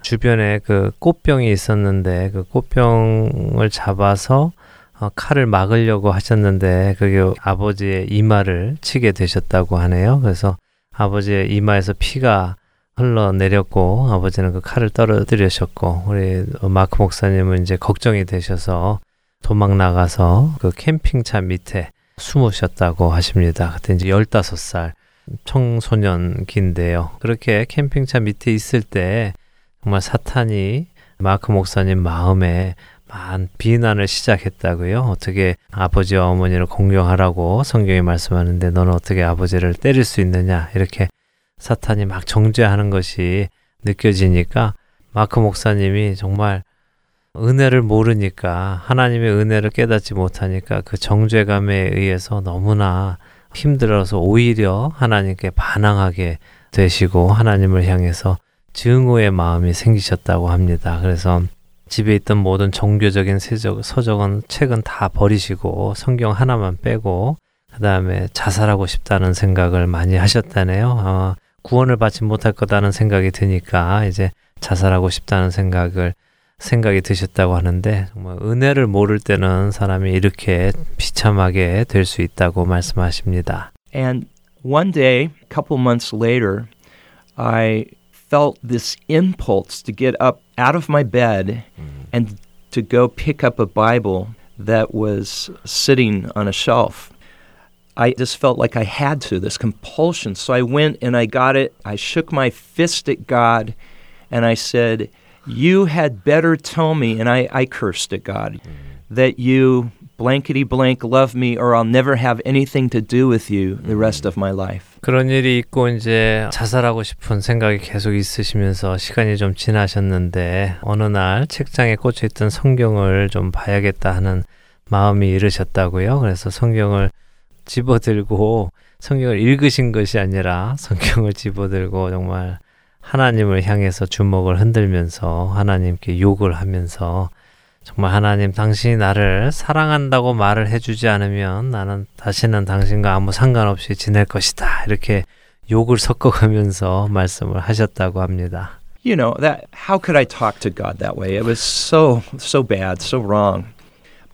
주변에 그 꽃병이 있었는데 그 꽃병을 잡아서 어, 칼을 막으려고 하셨는데 그게 아버지의 이마를 치게 되셨다고 하네요. 그래서 아버지의 이마에서 피가 흘러내렸고 아버지는 그 칼을 떨어뜨리셨고 우리 마크 목사님은 이제 걱정이 되셔서 도망 나가서 그 캠핑차 밑에 숨으셨다고 하십니다. 그때 이제 15살 청소년기인데요. 그렇게 캠핑차 밑에 있을 때 정말 사탄이 마크 목사님 마음에 만 비난을 시작했다고요. 어떻게 아버지와 어머니를 공경하라고 성경이 말씀하는데 너는 어떻게 아버지를 때릴 수 있느냐 이렇게 사탄이 막 정죄하는 것이 느껴지니까 마크 목사님이 정말 은혜를 모르니까 하나님의 은혜를 깨닫지 못하니까 그 정죄감에 의해서 너무나 힘들어서 오히려 하나님께 반항하게 되시고 하나님을 향해서 증오의 마음이 생기셨다고 합니다. 그래서 집에 있던 모든 종교적인 세적, 서적은 책은 다 버리시고 성경 하나만 빼고 그 다음에 자살하고 싶다는 생각을 많이 하셨다네요. 어, 구원을 받지 못할 거다는 생각이 드니까 이제 자살하고 싶다는 생각을 생각이 드셨다고 하는데 정말 은혜를 모를 때는 사람이 이렇게 비참하게 될 수 있다고 말씀하십니다. And one day, a couple months later, I felt this impulse to get up out of my bed mm-hmm. and to go pick up a Bible that was sitting on a shelf. I just felt like I had to, this compulsion. So I went and I got it. I shook my fist at God and I said, You had better tell me, and I, I cursed at God, mm-hmm. that you blankety blank love me or I'll never have anything to do with you the rest of my life. 그런 일이 있고 이제 자살하고 싶은 생각이 계속 있으시면서 시간이 좀 지나셨는데 어느 날 책장에 꽂혀 있던 성경을 좀 봐야겠다 하는 마음이 이르셨다고요. 그래서 성경을 집어들고 성경을 읽으신 것이 아니라 성경을 집어들고 정말 하나님을 향해서 주먹을 흔들면서 하나님께 욕을 하면서 정말 하나님 당신이 나를 사랑한다고 말을 해주지 않으면 나는 다시는 당신과 아무 상관없이 지낼 것이다 이렇게 욕을 섞어가면서 말씀을 하셨다고 합니다. You know, that how could I talk to God that way? It was so so bad, so wrong.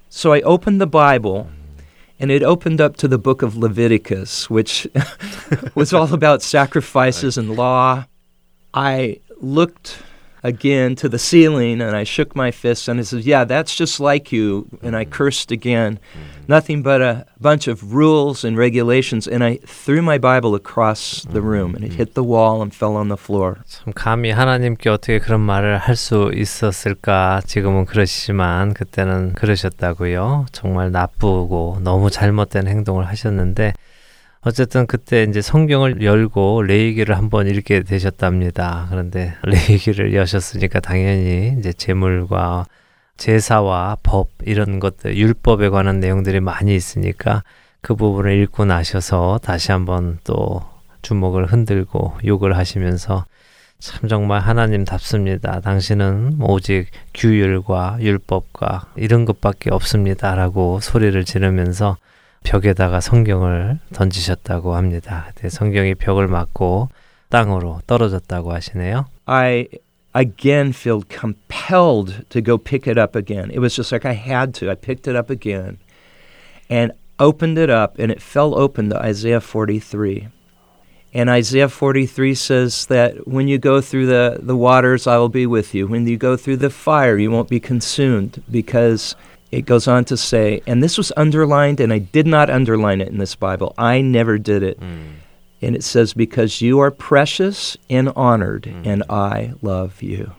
So I opened the Bible and it opened up to the book of Leviticus, which was all about sacrifices and law. I looked again to the ceiling and I shook my fist and I said, Yeah, that's just like you. And I cursed again. Nothing but a bunch of rules and regulations. And I threw my Bible across the room and it hit the wall and fell on the floor. 참 감히 하나님께 어떻게 그런 말을 할 수 있었을까? 지금은 그러시지만 그때는 그러셨다고요. 정말 나쁘고 너무 잘못된 행동을 하셨는데 어쨌든 그때 이제 성경을 열고 레이기를 한번 읽게 되셨답니다. 그런데 레이기를 여셨으니까 당연히 이제 재물과 제사와 법 이런 것들 율법에 관한 내용들이 많이 있으니까 그 부분을 읽고 나셔서 다시 한번 또 주먹을 흔들고 욕을 하시면서 참 정말 하나님답습니다. 당신은 오직 규율과 율법과 이런 것밖에 없습니다라고 소리를 지르면서 벽에다가 성경을 던지셨다고 합니다. 성경이 벽을 맞고 땅으로 떨어졌다고 하시네요. I again felt compelled to go pick it up again. It was just like I had to. I picked it up again and opened it up, and it fell open to Isaiah 43. And Isaiah 43 says that when you go through the, the waters, I will be with you. When you go through the fire, you won't be consumed because it goes on to say, and this was underlined, and I did not underline it in this Bible. I never did it. Mm. And it says, Because you are precious and honored, mm. and I love you.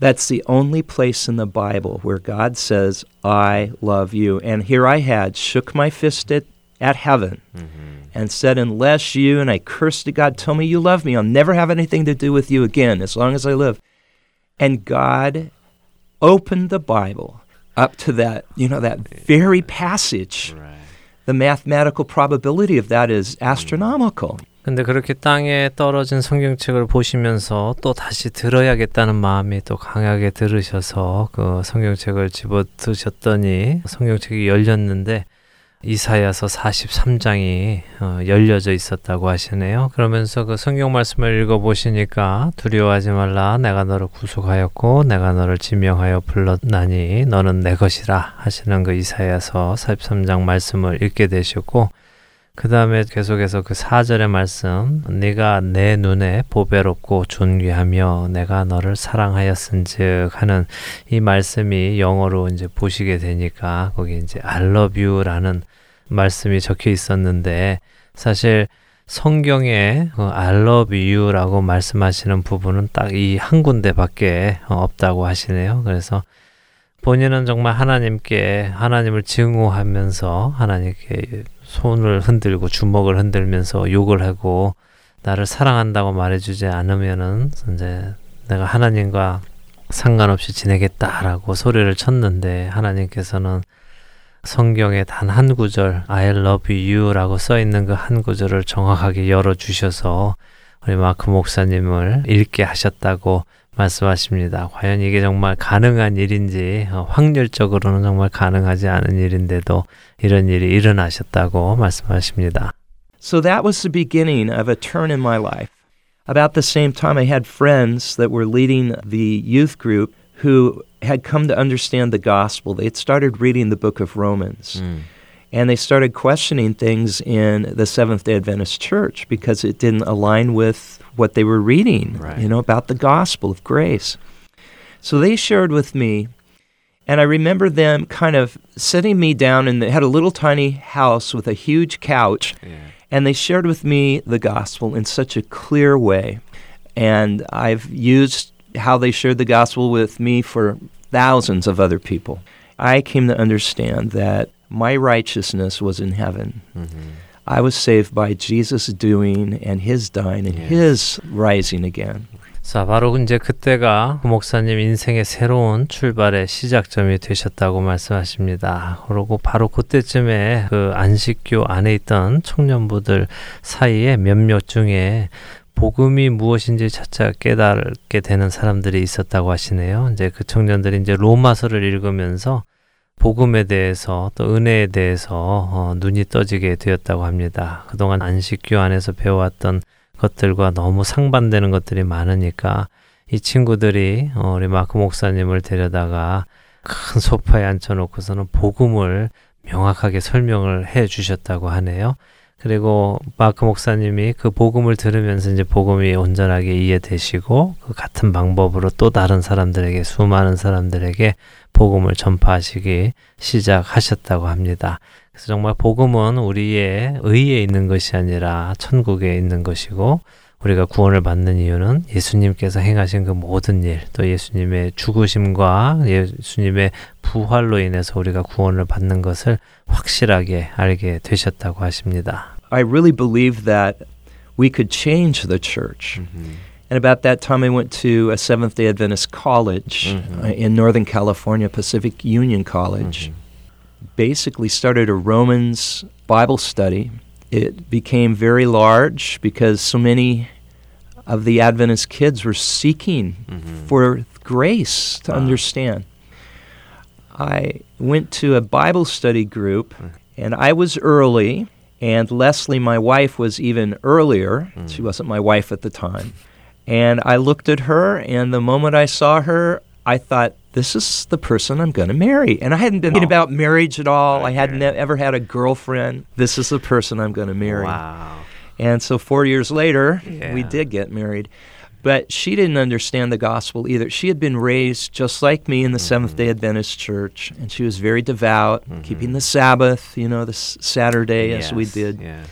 That's the only place in the Bible where God says, I love you. And here I had shook my fist at, at heaven mm-hmm. and said, Unless you, and I cursed to God, tell me you love me, I'll never have anything to do with you again as long as I live. And God opened the Bible up to that, you know, that very passage. Right. The mathematical probability of that is astronomical. 근데 그렇게 땅에 떨어진 성경책을 보시면서 또 다시 들어야겠다는 마음이 또 강하게 들으셔서 그 성경책을 집어 드셨더니 성경책이 열렸는데 이사야서 43장이 어, 열려져 있었다고 하시네요. 그러면서 그 성경 말씀을 읽어 보시니까 두려워하지 말라 내가 너를 구속하였고 내가 너를 지명하여 불렀나니 너는 내 것이라 하시는 그 이사야서 43장 말씀을 읽게 되셨고 그 다음에 계속해서 그 4절의 말씀 네가 내 눈에 보배롭고 존귀하며 내가 너를 사랑하였은즉 하는 이 말씀이 영어로 이제 보시게 되니까 거기 이제 I love you라는 말씀이 적혀 있었는데 사실 성경에 그 I love you라고 말씀하시는 부분은 딱 이 한 군데밖에 없다고 하시네요. 그래서 본인은 정말 하나님께 하나님을 증오하면서 하나님께 손을 흔들고 주먹을 흔들면서 욕을 하고 나를 사랑한다고 말해주지 않으면은 이제 내가 하나님과 상관없이 지내겠다라고 소리를 쳤는데 하나님께서는 성경에 단 한 구절 I love you라고 써 있는 그 한 구절을 정확하게 열어 주셔서 우리 마크 목사님을 읽게 하셨다고 말씀하십니다. 과연 이게 정말 가능한 일인지 어, 확률적으로는 정말 가능하지 않은 일인데도 이런 일이 일어나셨다고 말씀하십니다. So that was the beginning of a turn in my life. About the same time I had friends that were leading the youth group who had come to understand the gospel. They had started reading the book of Romans. Mm. And they started questioning things in the Seventh day Adventist church because it didn't align with what they were reading, right. you know, about the gospel of grace. So they shared with me, and I remember them kind of sitting me down, and they had a little tiny house with a huge couch, yeah. and they shared with me the gospel in such a clear way. And I've used how they shared the gospel with me for thousands of other people. I came to understand that my righteousness was in heaven. Mm-hmm. I was saved by Jesus doing and his dying and yes. his rising again. 자, 바로 이제 그때가 목사님 인생의 새로운 출발의 시작점이 되셨다고 말씀하십니다. 그리고 바로 그때쯤에 그 안식교 안에 있던 청년부들 사이에 몇몇 중에 복음이 무엇인지 차차 깨닫게 되는 사람들이 있었다고 하시네요. 이제 그 청년들이 이제 로마서를 읽으면서 복음에 대해서 또 은혜에 대해서 어, 눈이 떠지게 되었다고 합니다. 그동안 안식교 안에서 배워왔던 것들과 너무 상반되는 것들이 많으니까 이 친구들이 어, 우리 마크 목사님을 데려다가 큰 소파에 앉혀놓고서는 복음을 명확하게 설명을 해 주셨다고 하네요. 그리고 마크 목사님이 그 복음을 들으면서 이제 복음이 온전하게 이해되시고 그 같은 방법으로 또 다른 사람들에게 수많은 사람들에게 복음을 전파하시기 시작하셨다고 합니다. 그래서 정말 복음은 우리의 의에 있는 것이 아니라 천국에 있는 것이고 우리가 구원을 받는 이유는 예수님께서 행하신 그 모든 일, 또 예수님의 죽으심과 예수님의 부활로 인해서 우리가 구원을 받는 것을 확실하게 알게 되셨다고 하십니다. I really believed that we could change the church. And about that time, I went to a Seventh day Adventist college Mhm. uh, in Northern California, Pacific Union College. Basically, started a Romans Bible study. It became very large because so many of the Adventist kids were seeking mm-hmm. for grace to Wow. understand. I went to a Bible study group, mm. and I was early, and Leslie, my wife, was even earlier. Mm. She wasn't my wife at the time. And I looked at her, and the moment I saw her, I thought, this is the person I'm going to marry. And I hadn't been thinking about marriage at all. I hadn't ever had a girlfriend. This is the person I'm going to marry. 와우. And so four years later, we did get married. But she didn't understand the gospel either. She had been raised just like me in the Seventh day Adventist church, and she was very devout, keeping the Sabbath, you know, the s- Saturday as we did, yeah.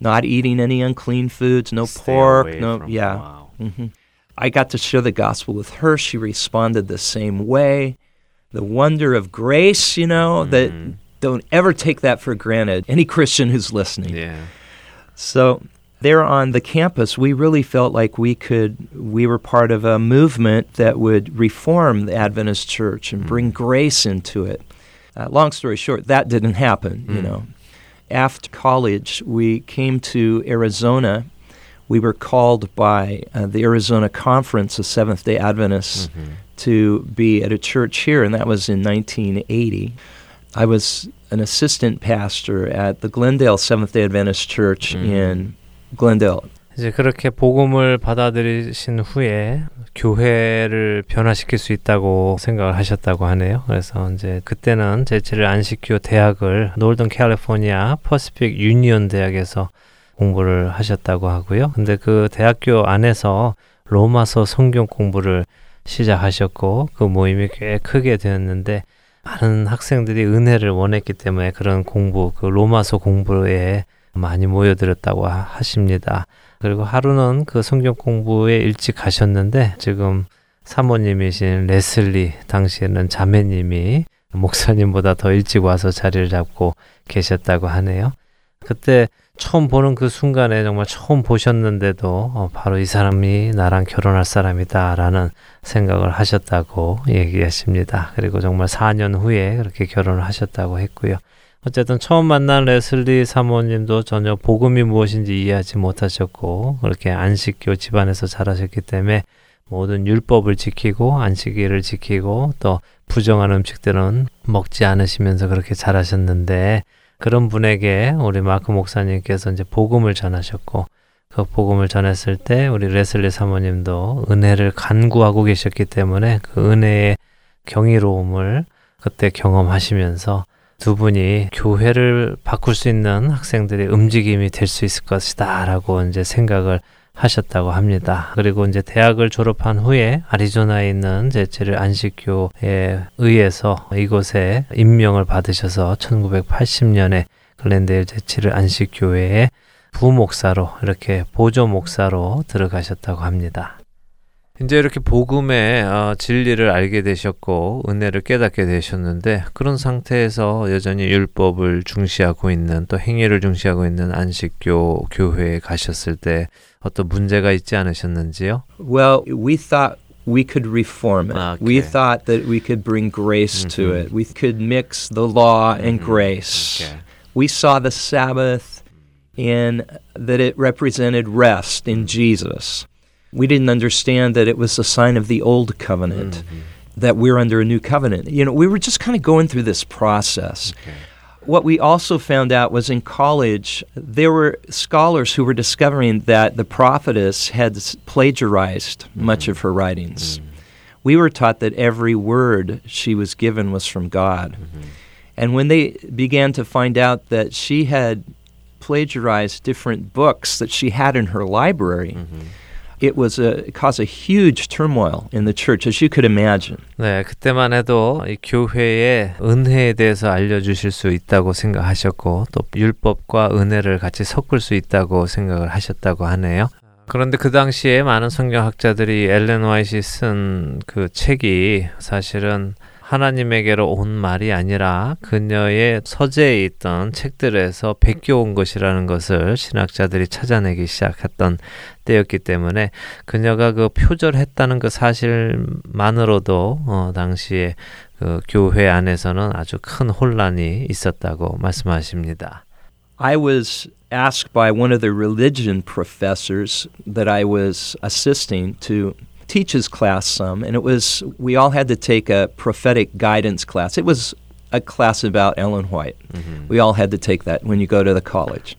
not eating any unclean foods, no Stay pork, no, yeah. wow. hmm I got to share the gospel with her. She responded the same way. The wonder of grace, you know, that Mhm. don't ever take that for granted. Any Christian who's listening. Yeah. So there on the campus, we really felt like we could, we were part of a movement that would reform the Adventist church and bring grace into it. Uh, long story short, that didn't happen, you Mm. know. After college, we came to Arizona We were called by uh, the Arizona Conference of Seventh day Adventists to be at a church here, and that was in 1980. I was an assistant pastor at the Glendale Seventh day Adventist Church Mm. in Glendale. 이제 그렇게 복음을 받아들이신 후에 교회를 변화시킬 수 있다고 생각을 하셨다고 하네요. 그래서 이제 그때는 제치를 안 시키고 대학을 노던 캘리포니아 퍼시픽 유니온 대학에서 공부를 하셨다고 하고요. 근데 그 대학교 안에서 로마서 성경 공부를 시작하셨고 그 모임이 꽤 크게 되었는데 많은 학생들이 은혜를 원했기 때문에 그런 공부, 그 로마서 공부에 많이 모여들었다고 하- 하십니다. 그리고 하루는 그 성경 공부에 일찍 가셨는데 지금 사모님이신 레슬리 당시에는 자매님이 목사님보다 더 일찍 와서 자리를 잡고 계셨다고 하네요. 그때 처음 보는 그 순간에 정말 처음 보셨는데도 어, 바로 이 사람이 나랑 결혼할 사람이다라는 생각을 하셨다고 얘기하십니다. 그리고 정말 4년 후에 그렇게 결혼을 하셨다고 했고요. 어쨌든 처음 만난 레슬리 사모님도 전혀 복음이 무엇인지 이해하지 못하셨고 그렇게 안식교 집안에서 자라셨기 때문에 모든 율법을 지키고 안식일을 지키고 또 부정한 음식들은 먹지 않으시면서 그렇게 자라셨는데 그런 분에게 우리 마크 목사님께서 이제 복음을 전하셨고 그 복음을 전했을 때 우리 레슬리 사모님도 은혜를 간구하고 계셨기 때문에 그 은혜의 경이로움을 그때 경험하시면서 두 분이 교회를 바꿀 수 있는 학생들의 움직임이 될 수 있을 것이다 라고 이제 생각을 하셨다고 합니다. 그리고 이제 대학을 졸업한 후에 아리조나에 있는 제치를 안식교에 의해서 이곳에 임명을 받으셔서 1980년에 글렌데일 제치를 안식교회에 부목사로 이렇게 보조 목사로 들어가셨다고 합니다. 이제 이렇게 복음의 어, 진리를 알게 되셨고 은혜를 깨닫게 되셨는데 그런 상태에서 여전히 율법을 중시하고 있는 또 행위를 중시하고 있는 안식교 교회에 가셨을 때 어떤 문제가 있지 않으셨는지요? Well, we thought we could reform it. We Okay. thought that we could bring grace to Mhm. it. We could mix the law and Mhm. grace. Okay. We saw the Sabbath in that it represented rest in Jesus. We didn't understand that it was a sign of the old covenant, Mhm. that we're under a new covenant. You know, we were just kind of going through this process. Okay. What we also found out was in college, there were scholars who were discovering that the prophetess had plagiarized mm-hmm. much of her writings. Mm-hmm. We were taught that every word she was given was from God. Mm-hmm. And when they began to find out that she had plagiarized different books that she had in her library. It was a it caused a huge turmoil in the church, as you could imagine. 네, 그때만 해도 이 교회의 은혜에 대해서 알려 주실 수 있다고 생각하셨고 또 율법과 은혜를 같이 섞을 수 있다고 생각을 하셨다고 하네요. 그런데 그 당시에 많은 성경학자들이 엘렌 화이트이 쓴그 책이 사실은 하나님에게로 온 말이 아니라 그녀의 서재에 있던 책들에서 베껴온 것이라는 것을 신학자들이 찾아내기 시작했던 때였기 때문에 그녀가 그 표절했다는 그 사실만으로도 어, 당시에 그 교회 안에서는 아주 큰 혼란이 있었다고 말씀하십니다. I was asked by one of the religion professors that I was assisting to teach his class some, and it was we all had to take a prophetic guidance class. It was a class about Ellen White. Mm-hmm. We all had to take that when you go to the college.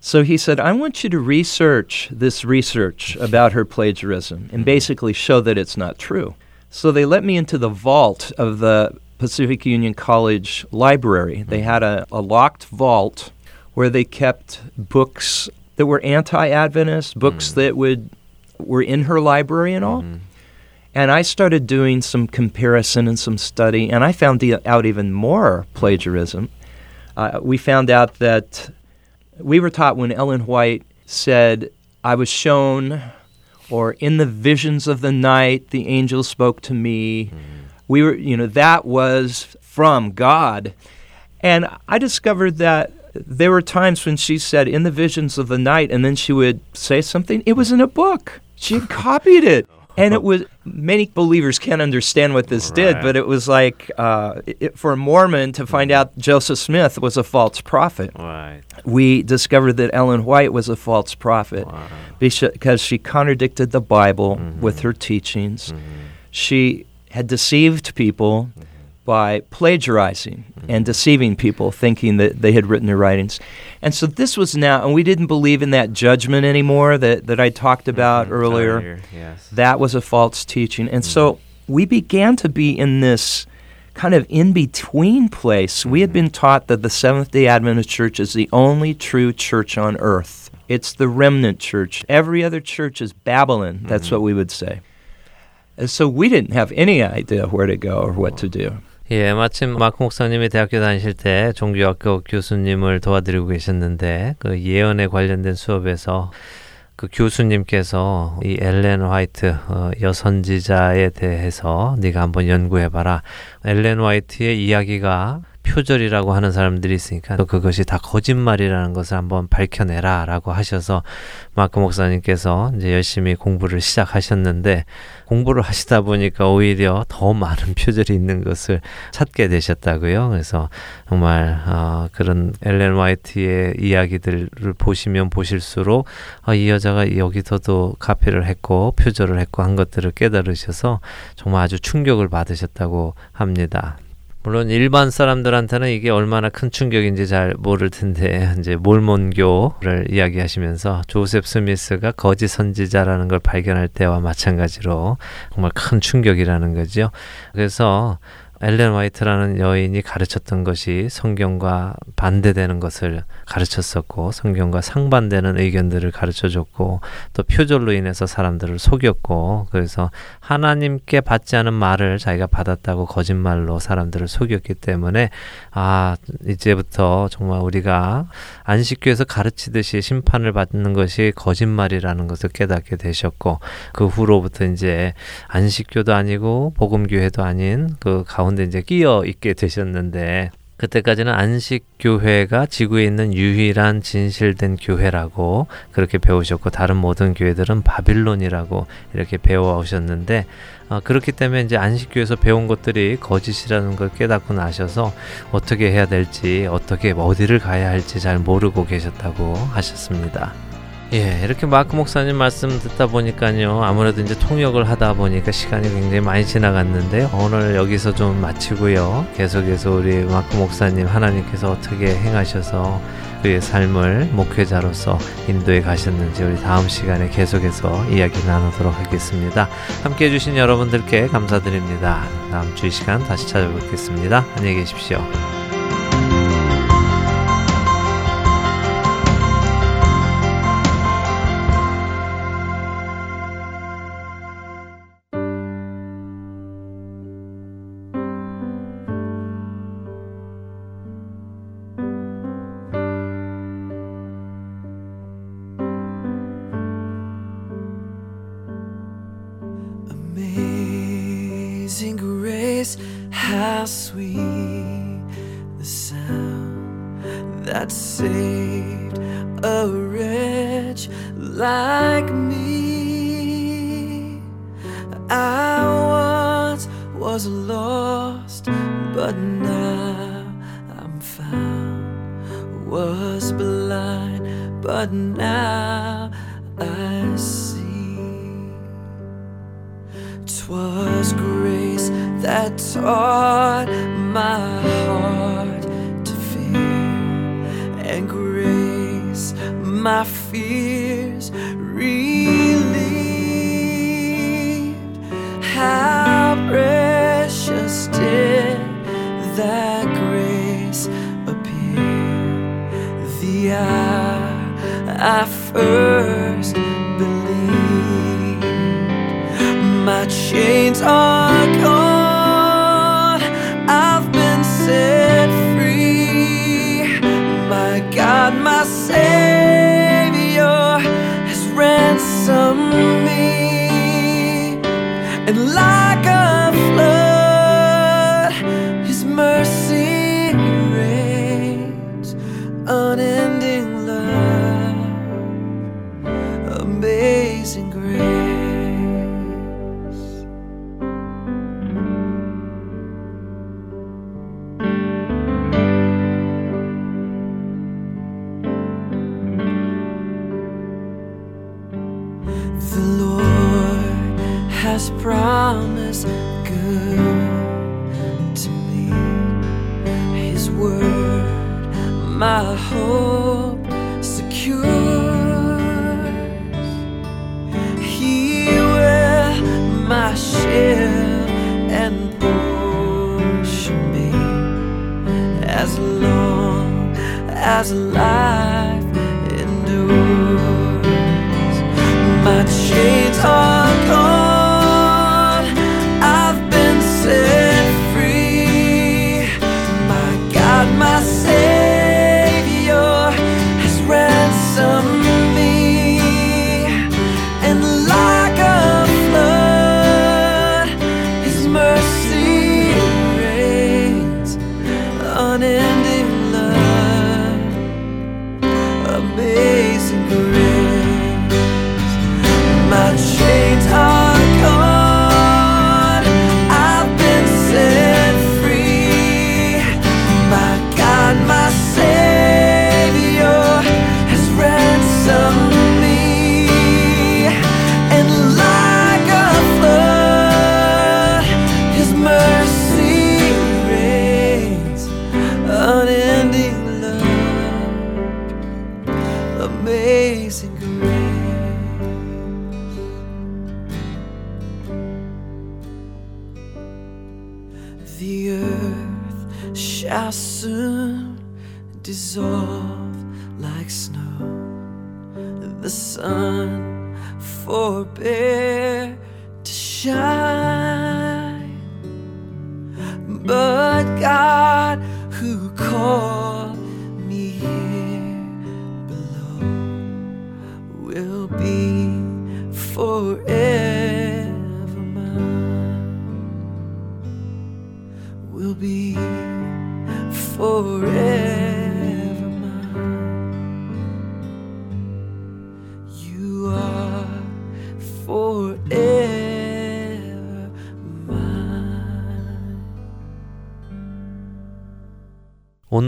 So he said, I want you to research this research about her plagiarism and mm-hmm. basically show that it's not true. So they let me into the vault of the Pacific Union College library. They mm-hmm. had a, a locked vault where they kept books that were anti-Adventist, books mm. that would were in her library and all. And I started doing some comparison and some study, and I found out even more plagiarism. Uh, we found out that we were taught when Ellen White said, I was shown, or in the visions of the night, the angel spoke to me. We were, you know, that was from God. And I discovered that there were times when she said, in the visions of the night, and then she would say something. It was in a book. She had copied it. And it was, many believers can't understand what this did, but it was like uh, it, for a Mormon to find out Joseph Smith was a false prophet. Right. We discovered that Ellen White was a false prophet because she contradicted the Bible mm-hmm. with her teachings. Mm-hmm. She had deceived people mm-hmm. By plagiarizing and deceiving people, thinking that they had written their writings. And so this was now, and we didn't believe in that judgment anymore that, that I talked about earlier. Yes. That was a false teaching. And so we began to be in this kind of in between place. We had been taught that the Seventh day Adventist Church is the only true church on earth, it's the remnant church. Every other church is Babylon. That's what we would say. And so we didn't have any idea where to go or what to do. 예, 마침 마크 목사님이 대학교 다니실 때 종교학교 교수님을 도와드리고 계셨는데 그 예언에 관련된 수업에서 그 교수님께서 이 엘렌 화이트 어, 여선지자에 대해서 네가 한번 연구해 봐라. 엘렌 화이트의 이야기가 표절이라고 하는 사람들이 있으니까 또 그것이 다 거짓말이라는 것을 한번 밝혀내라 라고 하셔서 마크 목사님께서 이제 열심히 공부를 시작하셨는데 공부를 하시다 보니까 오히려 더 많은 표절이 있는 것을 찾게 되셨다고요. 그래서 정말 어, 그런 엘렌 화이트의 이야기들을 보시면 보실수록 아, 이 여자가 여기서도 카피를 했고 표절을 했고 한 것들을 깨달으셔서 정말 아주 충격을 받으셨다고 합니다. 물론 일반 사람들한테는 이게 얼마나 큰 충격인지 잘 모를 텐데 이제 몰몬교를 이야기하시면서 조셉 스미스가 거짓 선지자라는 걸 발견할 때와 마찬가지로 정말 큰 충격이라는 거죠. 그래서 엘렌 화이트라는 여인이 가르쳤던 것이 성경과 반대되는 것을 가르쳤었고 성경과 상반되는 의견들을 가르쳐 줬고 또 표절로 인해서 사람들을 속였고 그래서 하나님께 받지 않은 말을 자기가 받았다고 거짓말로 사람들을 속였기 때문에 아 이제부터 정말 우리가 안식교에서 가르치듯이 심판을 받는 것이 거짓말이라는 것을 깨닫게 되셨고 그 후로부터 이제 안식교도 아니고 복음교회도 아닌 그 가운데 이제 끼어 있게 되셨는데 그때까지는 안식교회가 지구에 있는 유일한 진실된 교회라고 그렇게 배우셨고 다른 모든 교회들은 바빌론이라고 이렇게 배워오셨는데 어, 그렇기 때문에 이제 안식교에서 배운 것들이 거짓이라는 걸 깨닫고 나셔서 어떻게 해야 될지 어떻게 어디를 가야 할지 잘 모르고 계셨다고 하셨습니다. 예, 이렇게 마크 목사님 말씀 듣다 보니까요. 아무래도 이제 통역을 하다 보니까 시간이 굉장히 많이 지나갔는데 오늘 여기서 좀 마치고요. 계속해서 우리 마크 목사님 하나님께서 어떻게 행하셔서 그의 삶을 목회자로서 인도에 가셨는지 우리 다음 시간에 계속해서 이야기 나누도록 하겠습니다. 함께 해주신 여러분들께 감사드립니다. 다음 주 이 시간 다시 찾아뵙겠습니다. 안녕히 계십시오. Appear the hour I first believed. My chains are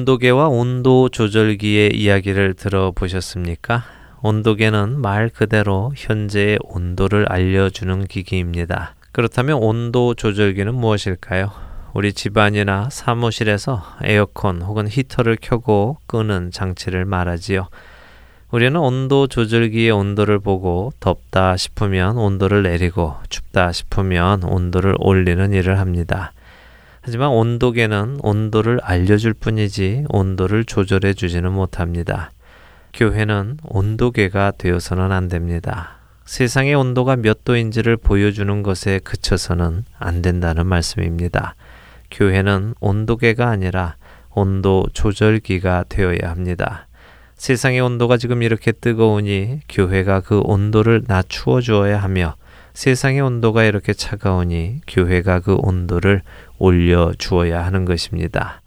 온도계와 온도 조절기의 이야기를 들어보셨습니까? 온도계는 말 그대로 현재의 온도를 알려주는 기기입니다. 그렇다면 온도 조절기는 무엇일까요? 우리 집안이나 사무실에서 에어컨 혹은 히터를 켜고 끄는 장치를 말하지요. 우리는 온도 조절기의 온도를 보고 덥다 싶으면 온도를 내리고 춥다 싶으면 온도를 올리는 일을 합니다. 하지만 온도계는 온도를 알려줄 뿐이지 온도를 조절해 주지는 못합니다. 교회는 온도계가 되어서는 안 됩니다. 세상의 온도가 몇 도인지를 보여주는 것에 그쳐서는 안 된다는 말씀입니다. 교회는 온도계가 아니라 온도 조절기가 되어야 합니다. 세상의 온도가 지금 이렇게 뜨거우니 교회가 그 온도를 낮추어 주어야 하며 세상의 온도가 이렇게 차가우니 교회가 그 온도를 올려 주어야 하는 것입니다.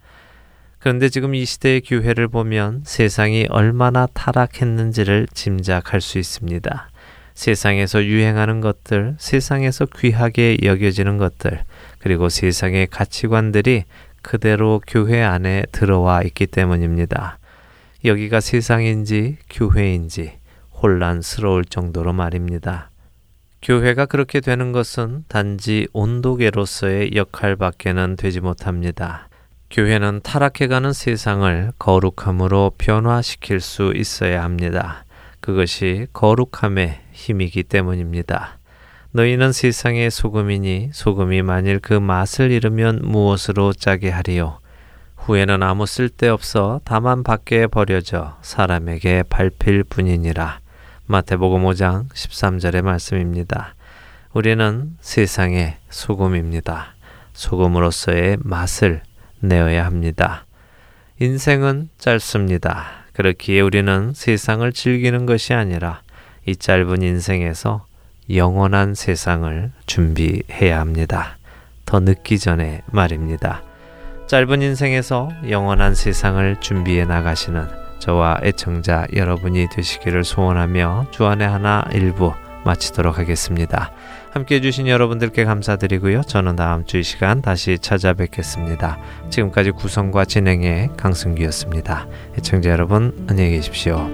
그런데 지금 이 시대의 교회를 보면 세상이 얼마나 타락했는지를 짐작할 수 있습니다. 세상에서 유행하는 것들, 세상에서 귀하게 여겨지는 것들, 그리고 세상의 가치관들이 그대로 교회 안에 들어와 있기 때문입니다. 여기가 세상인지 교회인지 혼란스러울 정도로 말입니다. 교회가 그렇게 되는 것은 단지 온도계로서의 역할밖에는 되지 못합니다. 교회는 타락해가는 세상을 거룩함으로 변화시킬 수 있어야 합니다. 그것이 거룩함의 힘이기 때문입니다. 너희는 세상의 소금이니 소금이 만일 그 맛을 잃으면 무엇으로 짜게 하리요? 후에는 아무 쓸데없어 다만 밖에 버려져 사람에게 밟힐 뿐이니라. 마태복음 5장 13절의 말씀입니다. 우리는 세상의 소금입니다. 소금으로서의 맛을 내어야 합니다. 인생은 짧습니다. 그렇기에 우리는 세상을 즐기는 것이 아니라 이 짧은 인생에서 영원한 세상을 준비해야 합니다. 더 늦기 전에 말입니다. 짧은 인생에서 영원한 세상을 준비해 나가시는 저와 애청자 여러분이 되시기를 소원하며 주안의 하나 일부 마치도록 하겠습니다. 함께 해주신 여러분들께 감사드리고요. 저는 다음 주 이 시간 다시 찾아뵙겠습니다. 지금까지 구성과 진행의 강승기였습니다. 애청자 여러분 안녕히 계십시오.